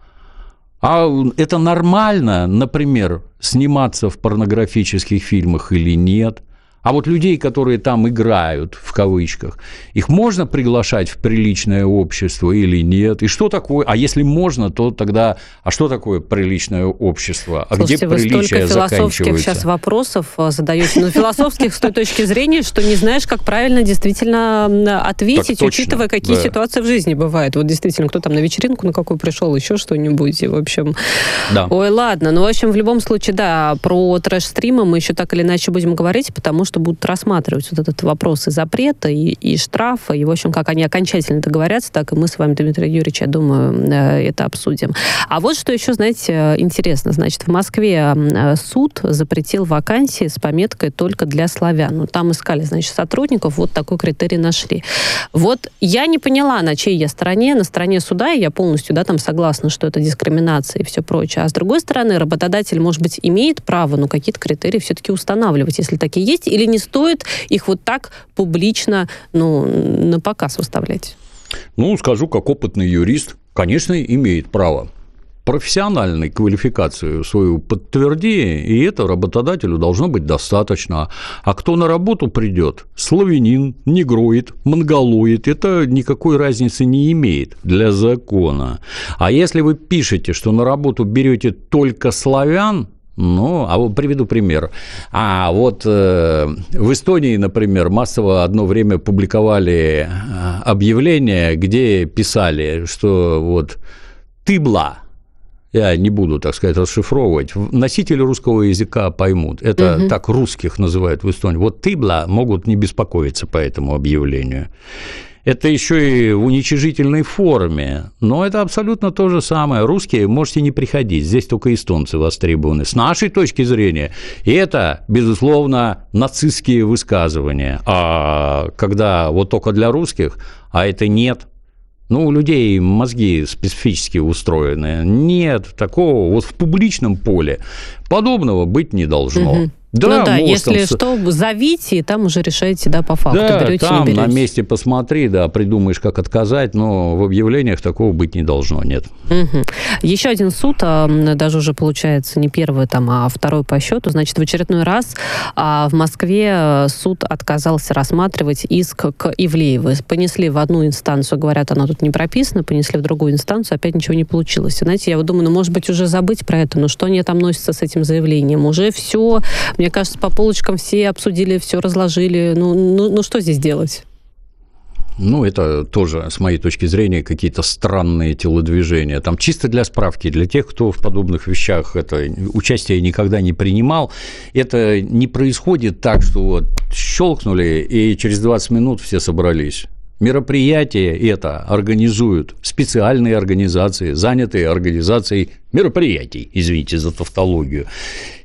А это нормально, например, сниматься в порнографических фильмах или нет? А вот людей, которые там играют, в кавычках, их можно приглашать в приличное общество или нет? И что такое? А если можно, то тогда, а что такое приличное общество? А Слушайте, где приличие вы столько философских сейчас вопросов э, задаете, ну, философских с той точки зрения, что не знаешь, как правильно действительно ответить, учитывая, какие ситуации в жизни бывают. Вот действительно, кто там на вечеринку на какую пришел, еще что-нибудь, в общем. Ой, ладно, ну, в общем, в любом случае, да, про трэш-стримы мы еще так или иначе будем говорить, потому что что будут рассматривать вот этот вопрос и запрета, и, и штрафа, и, в общем, как они окончательно договорятся, так и мы с вами, Дмитрий Юрьевич, я думаю, э, это обсудим. А вот что еще, знаете, интересно. Значит, в Москве э, суд запретил вакансии с пометкой «только для славян». Ну, там искали, значит, сотрудников, вот такой критерий нашли. Вот я не поняла, на чьей я стороне. На стороне суда, и я полностью, да, там согласна, что это дискриминация и все прочее. А с другой стороны, работодатель, может быть, имеет право, но какие-то критерии все-таки устанавливать, если такие есть, или не стоит их вот так публично, ну, на показ выставлять? Ну, скажу, как опытный юрист, конечно, имеет право профессиональной квалификацию свою подтверди, и это работодателю должно быть достаточно. А кто на работу придет, славянин, негроид, монголоид, это никакой разницы не имеет для закона. А если вы пишете, что на работу берете только славян, ну, а вот приведу пример. А вот э, в Эстонии, например, массово одно время публиковали э, объявления, где писали, что вот тыбла, я не буду, так сказать, расшифровывать, носители русского языка поймут. Это угу. так русских называют в Эстонии. Вот тыбла могут не беспокоиться по этому объявлению. Это еще и в уничижительной форме, но это абсолютно то же самое. Русские можете не приходить, здесь только эстонцы востребованы. С нашей точки зрения, и это, безусловно, нацистские высказывания. А когда вот только для русских, а это нет, ну, у людей мозги специфически устроены. Нет такого вот в публичном поле подобного быть не должно. Угу. Да, ну да, если там... что, зовите, и там уже решаете, да, по факту, да, берете, там не берете. на месте посмотри, да, придумаешь, как отказать, но в объявлениях такого быть не должно, нет. Угу. Еще один суд, а, даже уже получается не первый, там, а второй по счету, значит, в очередной раз а, в Москве а, суд отказался рассматривать иск к Ивлеевой. Понесли в одну инстанцию, говорят, она тут не прописана, понесли в другую инстанцию, опять ничего не получилось. знаете, я вот думаю, ну, может быть, уже забыть про это, но что они там носятся с этим заявлением? Уже все, мне кажется, по полочкам все обсудили, все разложили. Ну, ну, ну что здесь делать? Ну, это тоже, с моей точки зрения, какие-то странные телодвижения. Там чисто для справки, для тех, кто в подобных вещах это участие никогда не принимал, это не происходит так, что вот щелкнули, и через 20 минут все собрались. Мероприятие это организуют специальные организации, занятые организацией мероприятий, извините за тавтологию.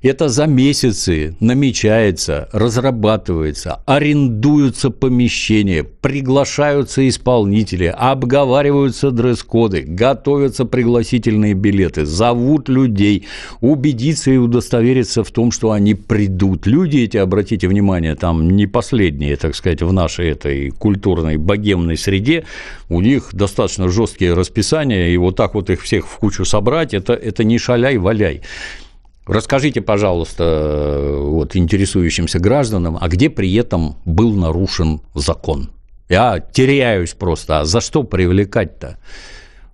Это за месяцы намечается, разрабатывается, арендуются помещения, приглашаются исполнители, обговариваются дресс-коды, готовятся пригласительные билеты, зовут людей, убедиться и удостовериться в том, что они придут. Люди эти, обратите внимание, там не последние, так сказать, в нашей этой культурной богемной среде, у них достаточно жесткие расписания, и вот так вот их всех в кучу собрать, это это не шаляй-валяй. Расскажите, пожалуйста, вот интересующимся гражданам, а где при этом был нарушен закон? Я теряюсь просто. А за что привлекать-то?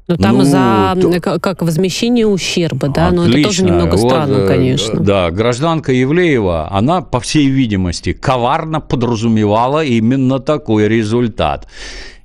Ну, там ну, за то... как возмещение ущерба, да, Отлично. но это тоже немного странно, вот, конечно. Да, гражданка Евлеева, она, по всей видимости, коварно подразумевала именно такой результат.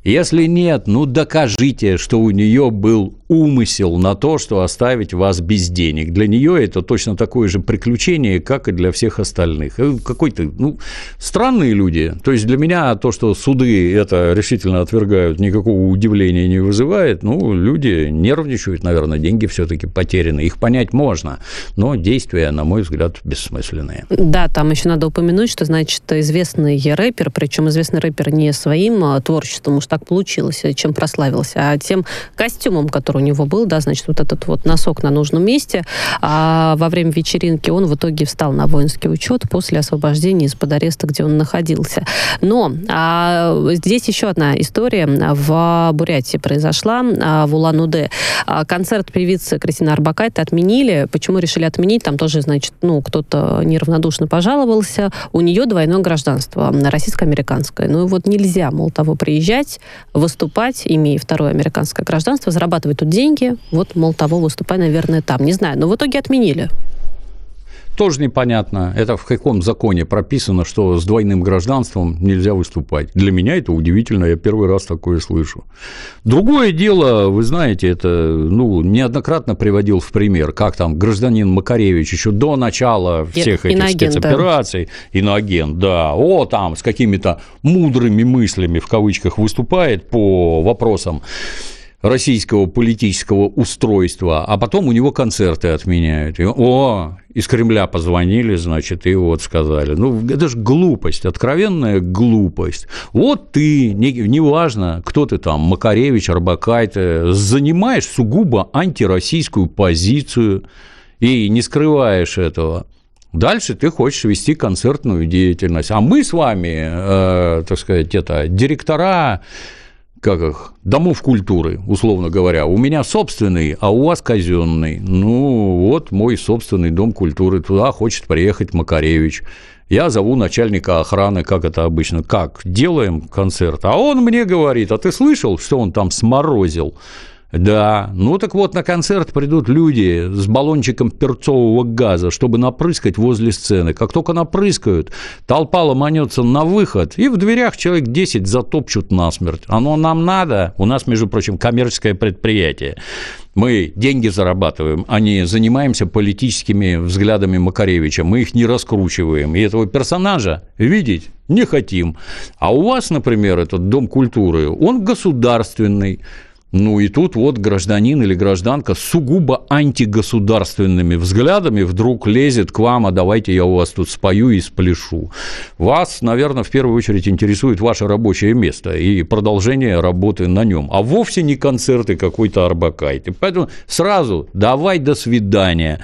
Если нет, ну докажите, что у нее был умысел на то, что оставить вас без денег. Для нее это точно такое же приключение, как и для всех остальных. Э, какой-то, ну, странные люди. То есть для меня то, что суды это решительно отвергают, никакого удивления не вызывает. Ну, люди нервничают, наверное, деньги все-таки потеряны. Их понять можно, но действия, на мой взгляд, бессмысленные. Да, там еще надо упомянуть, что, значит, известный рэпер, причем известный рэпер не своим а, творчеством, уж так получилось, чем прославился, а тем костюмом, который него был, да, значит, вот этот вот носок на нужном месте. А во время вечеринки он в итоге встал на воинский учет после освобождения из-под ареста, где он находился. Но а, здесь еще одна история в Бурятии произошла, а, в Улан-Удэ. А, концерт певицы Кристины Арбакайте отменили. Почему решили отменить? Там тоже, значит, ну, кто-то неравнодушно пожаловался. У нее двойное гражданство, российско-американское. Ну и вот нельзя, мол, того приезжать, выступать, имея второе американское гражданство, зарабатывать тут деньги, вот, мол, того выступай, наверное, там. Не знаю, но в итоге отменили. тоже непонятно. Это в каком законе прописано, что с двойным гражданством нельзя выступать. Для меня это удивительно, я первый раз такое слышу. Другое дело, вы знаете, это ну, неоднократно приводил в пример, как там гражданин Макаревич еще до начала всех этих иноагент, спецопераций, да. иноагент, да, о, там с какими-то мудрыми мыслями, в кавычках, выступает по вопросам российского политического устройства, а потом у него концерты отменяют. И, о, из Кремля позвонили, значит, и вот сказали. Ну, это же глупость, откровенная глупость. Вот ты, неважно, не кто ты там, Макаревич, Арбакайте, занимаешь сугубо антироссийскую позицию и не скрываешь этого. Дальше ты хочешь вести концертную деятельность. А мы с вами, э, так сказать, это директора как их, домов культуры, условно говоря. У меня собственный, а у вас казенный. Ну, вот мой собственный дом культуры. Туда хочет приехать Макаревич. Я зову начальника охраны, как это обычно. Как? Делаем концерт. А он мне говорит, а ты слышал, что он там сморозил? Да, ну так вот на концерт придут люди с баллончиком перцового газа, чтобы напрыскать возле сцены. Как только напрыскают, толпа ломанется на выход, и в дверях человек 10 затопчут насмерть. Оно нам надо. У нас, между прочим, коммерческое предприятие. Мы деньги зарабатываем, а не занимаемся политическими взглядами Макаревича. Мы их не раскручиваем. И этого персонажа видеть не хотим. А у вас, например, этот Дом культуры, он государственный. Ну и тут вот гражданин или гражданка с сугубо антигосударственными взглядами вдруг лезет к вам, а давайте я у вас тут спою и спляшу. Вас, наверное, в первую очередь интересует ваше рабочее место и продолжение работы на нем, а вовсе не концерты какой-то арбакайте. Поэтому сразу давай до свидания.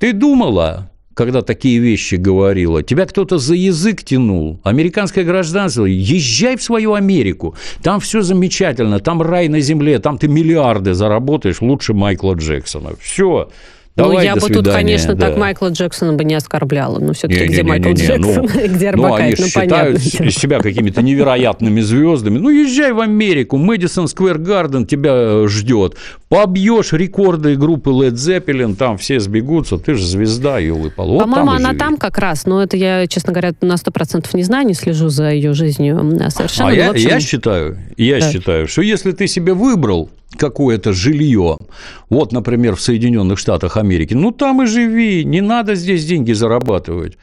Ты думала, когда такие вещи говорила. Тебя кто-то за язык тянул. Американское гражданство. Езжай в свою Америку. Там все замечательно. Там рай на земле. Там ты миллиарды заработаешь лучше Майкла Джексона. Все. Давай, ну, я бы свидания, тут, конечно, да. так Майкла Джексона бы не оскорбляла. Но все-таки где не, Майкл не, не, Джексон, ну, где Арбакайт, ну, они ну, считают из себя какими-то невероятными звездами. Ну, езжай в Америку, Мэдисон Сквер Гарден тебя ждет. Побьешь рекорды группы Led Zeppelin, там все сбегутся, ты же звезда, елы пал. Вот По-моему, она живи. там как раз, но это я, честно говоря, на сто процентов не знаю, не слежу за ее жизнью совершенно. А я, общем... я считаю, я да. считаю, что если ты себе выбрал какое-то жилье, вот, например, в Соединенных Штатах Америки, ну там и живи, не надо здесь деньги зарабатывать.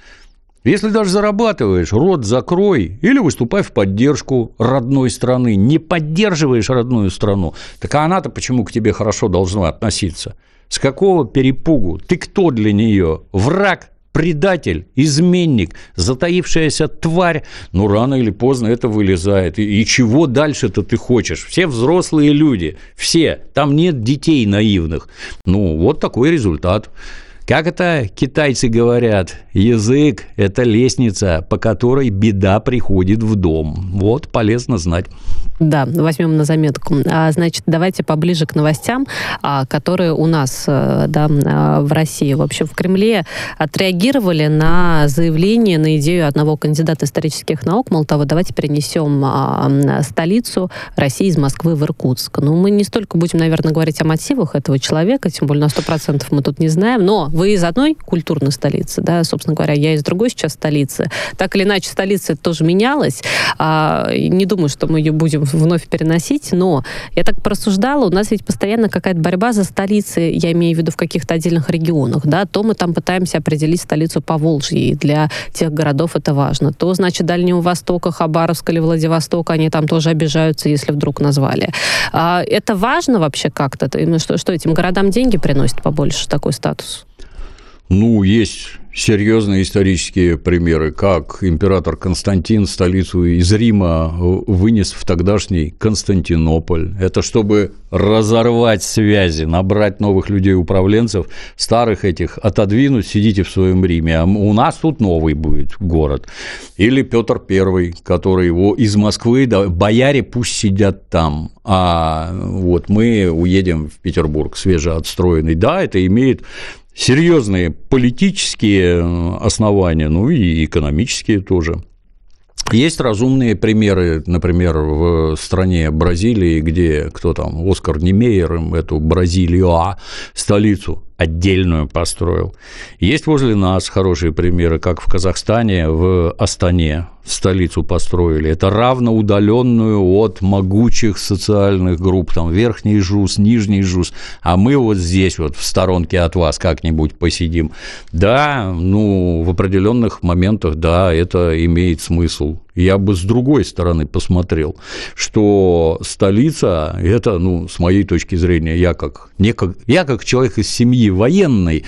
Если даже зарабатываешь, рот закрой или выступай в поддержку родной страны. Не поддерживаешь родную страну, так а она-то почему к тебе хорошо должна относиться? С какого перепугу? Ты кто для нее? Враг? Предатель, изменник, затаившаяся тварь, ну, рано или поздно это вылезает. И, и чего дальше-то ты хочешь? Все взрослые люди, все, там нет детей наивных. Ну, вот такой результат. Как это китайцы говорят? Язык – это лестница, по которой беда приходит в дом. Вот, полезно знать. Да, возьмем на заметку. А, значит, давайте поближе к новостям, а, которые у нас э, да, а, в России. В общем, в Кремле отреагировали на заявление, на идею одного кандидата исторических наук. Мол, того, давайте перенесем столицу России из Москвы в Иркутск. Ну, мы не столько будем, наверное, говорить о мотивах этого человека, тем более на 100% мы тут не знаем, но вы из одной культурной столицы, да, собственно говоря, я из другой сейчас столицы. Так или иначе, столица тоже менялась. Не думаю, что мы ее будем вновь переносить, но я так просуждала, у нас ведь постоянно какая-то борьба за столицы, я имею в виду в каких-то отдельных регионах, да, то мы там пытаемся определить столицу по Волжье, и для тех городов это важно. То, значит, Дальнего Востока, Хабаровск или Владивосток, они там тоже обижаются, если вдруг назвали. А, это важно вообще как-то? Что, что этим городам деньги приносит побольше такой статус? Ну, есть серьезные исторические примеры, как император Константин столицу из Рима вынес в тогдашний Константинополь. Это чтобы разорвать связи, набрать новых людей-управленцев, старых этих отодвинуть, сидите в своем Риме, а у нас тут новый будет город. Или Петр I, который его из Москвы, да, бояре пусть сидят там, а вот мы уедем в Петербург свежеотстроенный. Да, это имеет серьезные политические э, основания, ну и экономические тоже. Есть разумные примеры, например, в стране Бразилии, где кто там, Оскар Немейер эту Бразилию, а столицу отдельную построил. Есть возле нас хорошие примеры, как в Казахстане, в Астане, столицу построили. Это равноудаленную от могучих социальных групп, там верхний ЖУС, нижний ЖУС, а мы вот здесь вот в сторонке от вас как-нибудь посидим. Да, ну, в определенных моментах, да, это имеет смысл. Я бы с другой стороны посмотрел, что столица – это, ну, с моей точки зрения, я как, не как, я как человек из семьи военной,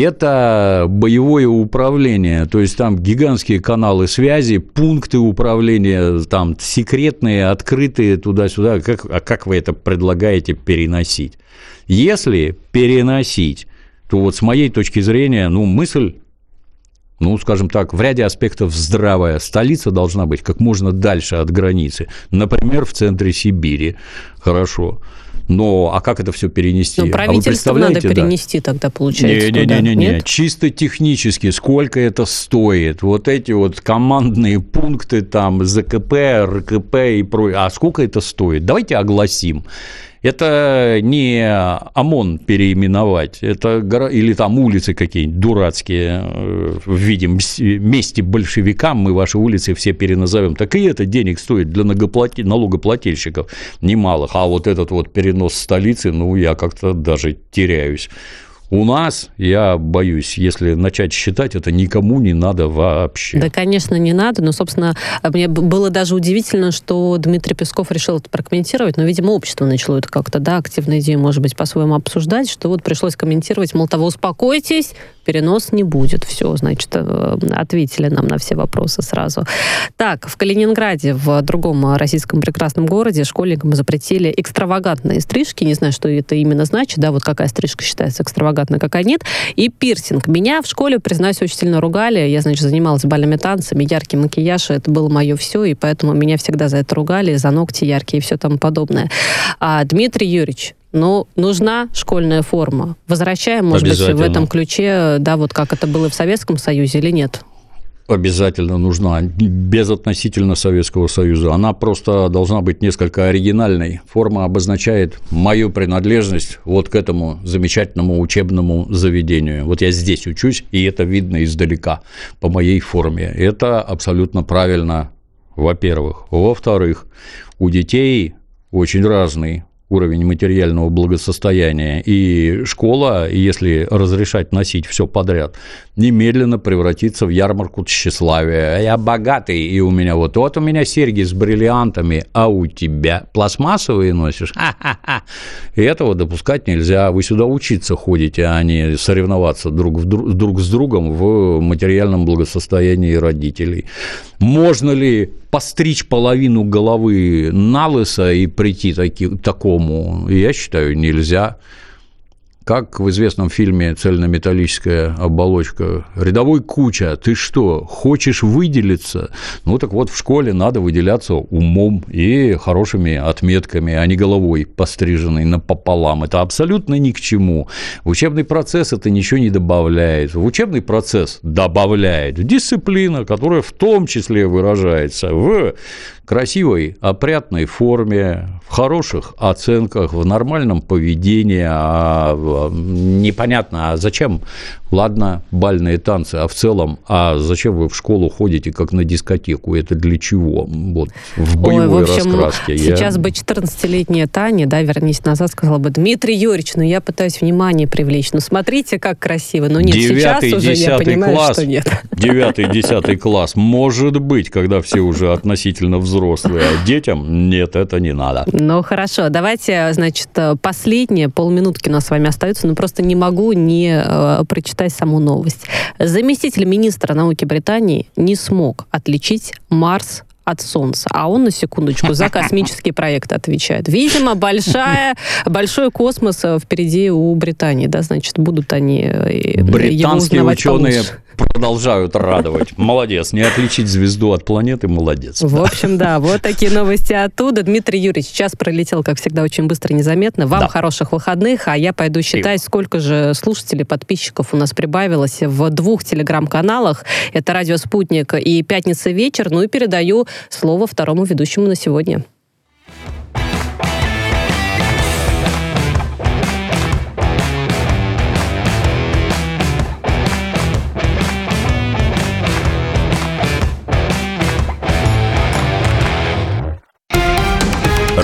это боевое управление, то есть там гигантские каналы связи, пункты управления, там секретные, открытые туда-сюда. Как, а как вы это предлагаете переносить? Если переносить, то вот с моей точки зрения, ну, мысль ну, скажем так, в ряде аспектов здравая. Столица должна быть как можно дальше от границы. Например, в центре Сибири. Хорошо. Но а как это все перенести? Ну, правительство а надо перенести да? тогда, получается, не, не, не, не, не, чисто технически, сколько это стоит? Вот эти вот командные пункты, там, ЗКП, РКП и прочее, а сколько это стоит? Давайте огласим. Это не ОМОН переименовать, это или там улицы какие-нибудь дурацкие э, в виде мести большевикам, мы ваши улицы все переназовем. Так и это денег стоит для налогоплательщиков немалых. А вот этот вот перенос столицы, ну, я как-то даже теряюсь. У нас, я боюсь, если начать считать, это никому не надо вообще. Да, конечно, не надо, но, собственно, мне было даже удивительно, что Дмитрий Песков решил это прокомментировать, но, видимо, общество начало это как-то, да, активно идею, может быть, по-своему обсуждать, что вот пришлось комментировать, мол, того, успокойтесь, перенос не будет. Все, значит, э, ответили нам на все вопросы сразу. Так, в Калининграде, в другом российском прекрасном городе, школьникам запретили экстравагантные стрижки. Не знаю, что это именно значит, да, вот какая стрижка считается экстравагантной, какая нет. И пирсинг. Меня в школе, признаюсь, очень сильно ругали. Я, значит, занималась бальными танцами, яркий макияж, это было мое все, и поэтому меня всегда за это ругали, за ногти яркие и все тому подобное. А Дмитрий Юрьевич, но нужна школьная форма. Возвращаем, может быть, в этом ключе, да, вот как это было в Советском Союзе или нет? обязательно нужна, без относительно Советского Союза. Она просто должна быть несколько оригинальной. Форма обозначает мою принадлежность вот к этому замечательному учебному заведению. Вот я здесь учусь, и это видно издалека по моей форме. Это абсолютно правильно, во-первых. Во-вторых, у детей очень разный уровень материального благосостояния. И школа, если разрешать носить все подряд, немедленно превратится в ярмарку тщеславия. Я богатый, и у меня вот, вот у меня серьги с бриллиантами, а у тебя пластмассовые носишь? Ха-ха-ха. И этого допускать нельзя. Вы сюда учиться ходите, а не соревноваться друг, в друг, друг с другом в материальном благосостоянии родителей. Можно ли постричь половину головы на лысо и прийти таки, такому? Я считаю, нельзя. Как в известном фильме «Цельнометаллическая оболочка». Рядовой куча, ты что, хочешь выделиться? Ну, так вот, в школе надо выделяться умом и хорошими отметками, а не головой, постриженной напополам. Это абсолютно ни к чему. В учебный процесс это ничего не добавляет. В учебный процесс добавляет дисциплина, которая в том числе выражается в красивой, опрятной форме, в хороших оценках, в нормальном поведении. А непонятно, а зачем Ладно, бальные танцы, а в целом, а зачем вы в школу ходите как на дискотеку? Это для чего? Вот в боевой Ой, в общем, раскраске. Сейчас я... бы 14-летняя Таня, да, вернись назад, сказала бы, Дмитрий Юрьевич, ну я пытаюсь внимание привлечь, ну смотрите, как красиво. Ну нет, Девятый, сейчас уже я понимаю, класс, что нет. Девятый, десятый класс. Может быть, когда все уже относительно взрослые, а детям нет, это не надо. Ну хорошо, давайте, значит, последние полминутки у нас с вами остаются, но просто не могу не э, прочитать саму новость. Заместитель министра науки Британии не смог отличить Марс от Солнца. А он, на секундочку, за космические проекты отвечает. Видимо, большая, большой космос э, впереди у Британии. Да, значит, будут они э, Британские ученые получше продолжают радовать. Молодец. Не отличить звезду от планеты, молодец. В общем, да, вот такие новости оттуда. Дмитрий Юрьевич, час пролетел, как всегда, очень быстро и незаметно. Вам да. хороших выходных, а я пойду считать, сколько же слушателей, подписчиков у нас прибавилось в двух телеграм-каналах. Это «Радио Спутник» и «Пятница вечер». Ну и передаю слово второму ведущему на сегодня.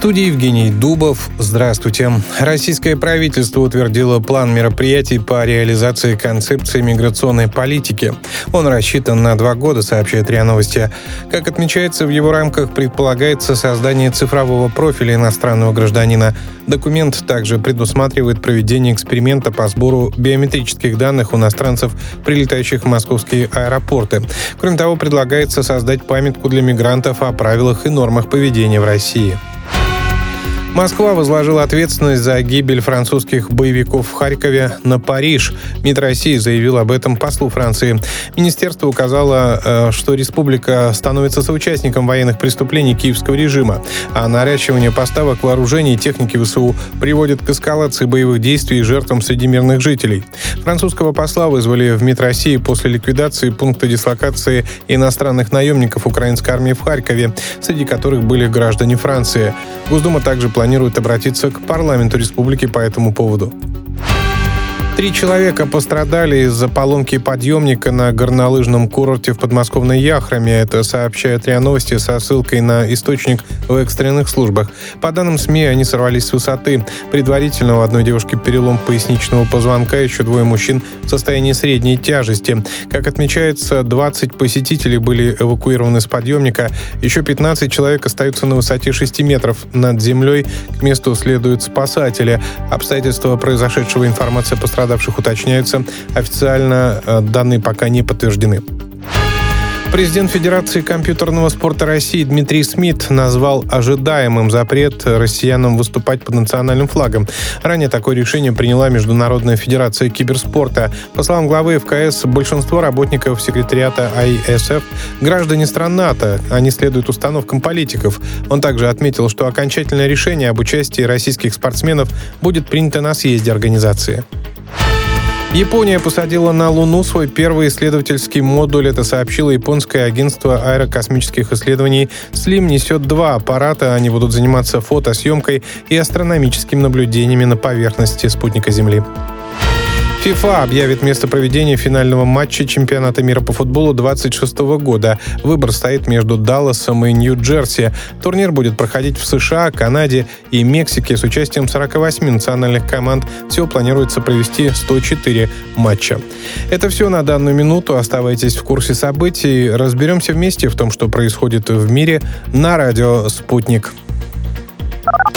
студии Евгений Дубов. Здравствуйте. Российское правительство утвердило план мероприятий по реализации концепции миграционной политики. Он рассчитан на два года, сообщает РИА Новости. Как отмечается, в его рамках предполагается создание цифрового профиля иностранного гражданина. Документ также предусматривает проведение эксперимента по сбору биометрических данных у иностранцев, прилетающих в московские аэропорты. Кроме того, предлагается создать памятку для мигрантов о правилах и нормах поведения в России. Москва возложила ответственность за гибель французских боевиков в Харькове на Париж. МИД России заявил об этом послу Франции. Министерство указало, э, что республика становится соучастником военных преступлений киевского режима, а наращивание поставок вооружений и техники ВСУ приводит к эскалации боевых действий и жертвам среди мирных жителей. Французского посла вызвали в МИД России после ликвидации пункта дислокации иностранных наемников украинской армии в Харькове, среди которых были граждане Франции. Госдума также планирует обратиться к парламенту республики по этому поводу. Три человека пострадали из-за поломки подъемника на горнолыжном курорте в подмосковной Яхраме. Это сообщает РИА Новости со ссылкой на источник в экстренных службах. По данным СМИ, они сорвались с высоты. Предварительно у одной девушки перелом поясничного позвонка, еще двое мужчин в состоянии средней тяжести. Как отмечается, 20 посетителей были эвакуированы с подъемника. Еще 15 человек остаются на высоте 6 метров над землей. К месту следуют спасатели. Обстоятельства произошедшего информация пострадавших пострадавших уточняются. Официально э, данные пока не подтверждены. Президент Федерации компьютерного спорта России Дмитрий Смит назвал ожидаемым запрет россиянам выступать под национальным флагом. Ранее такое решение приняла Международная Федерация киберспорта. По словам главы ФКС, большинство работников секретариата ISF – граждане стран НАТО, они следуют установкам политиков. Он также отметил, что окончательное решение об участии российских спортсменов будет принято на съезде организации. Япония посадила на Луну свой первый исследовательский модуль. Это сообщило японское агентство аэрокосмических исследований. СЛИМ несет два аппарата. Они будут заниматься фотосъемкой и астрономическими наблюдениями на поверхности спутника Земли. ФИФА объявит место проведения финального матча чемпионата мира по футболу 26 года. Выбор стоит между Далласом и Нью-Джерси. Турнир будет проходить в США, Канаде и Мексике с участием 48 национальных команд. Всего планируется провести 104 матча. Это все на данную минуту. Оставайтесь в курсе событий. Разберемся вместе в том, что происходит в мире на радио «Спутник».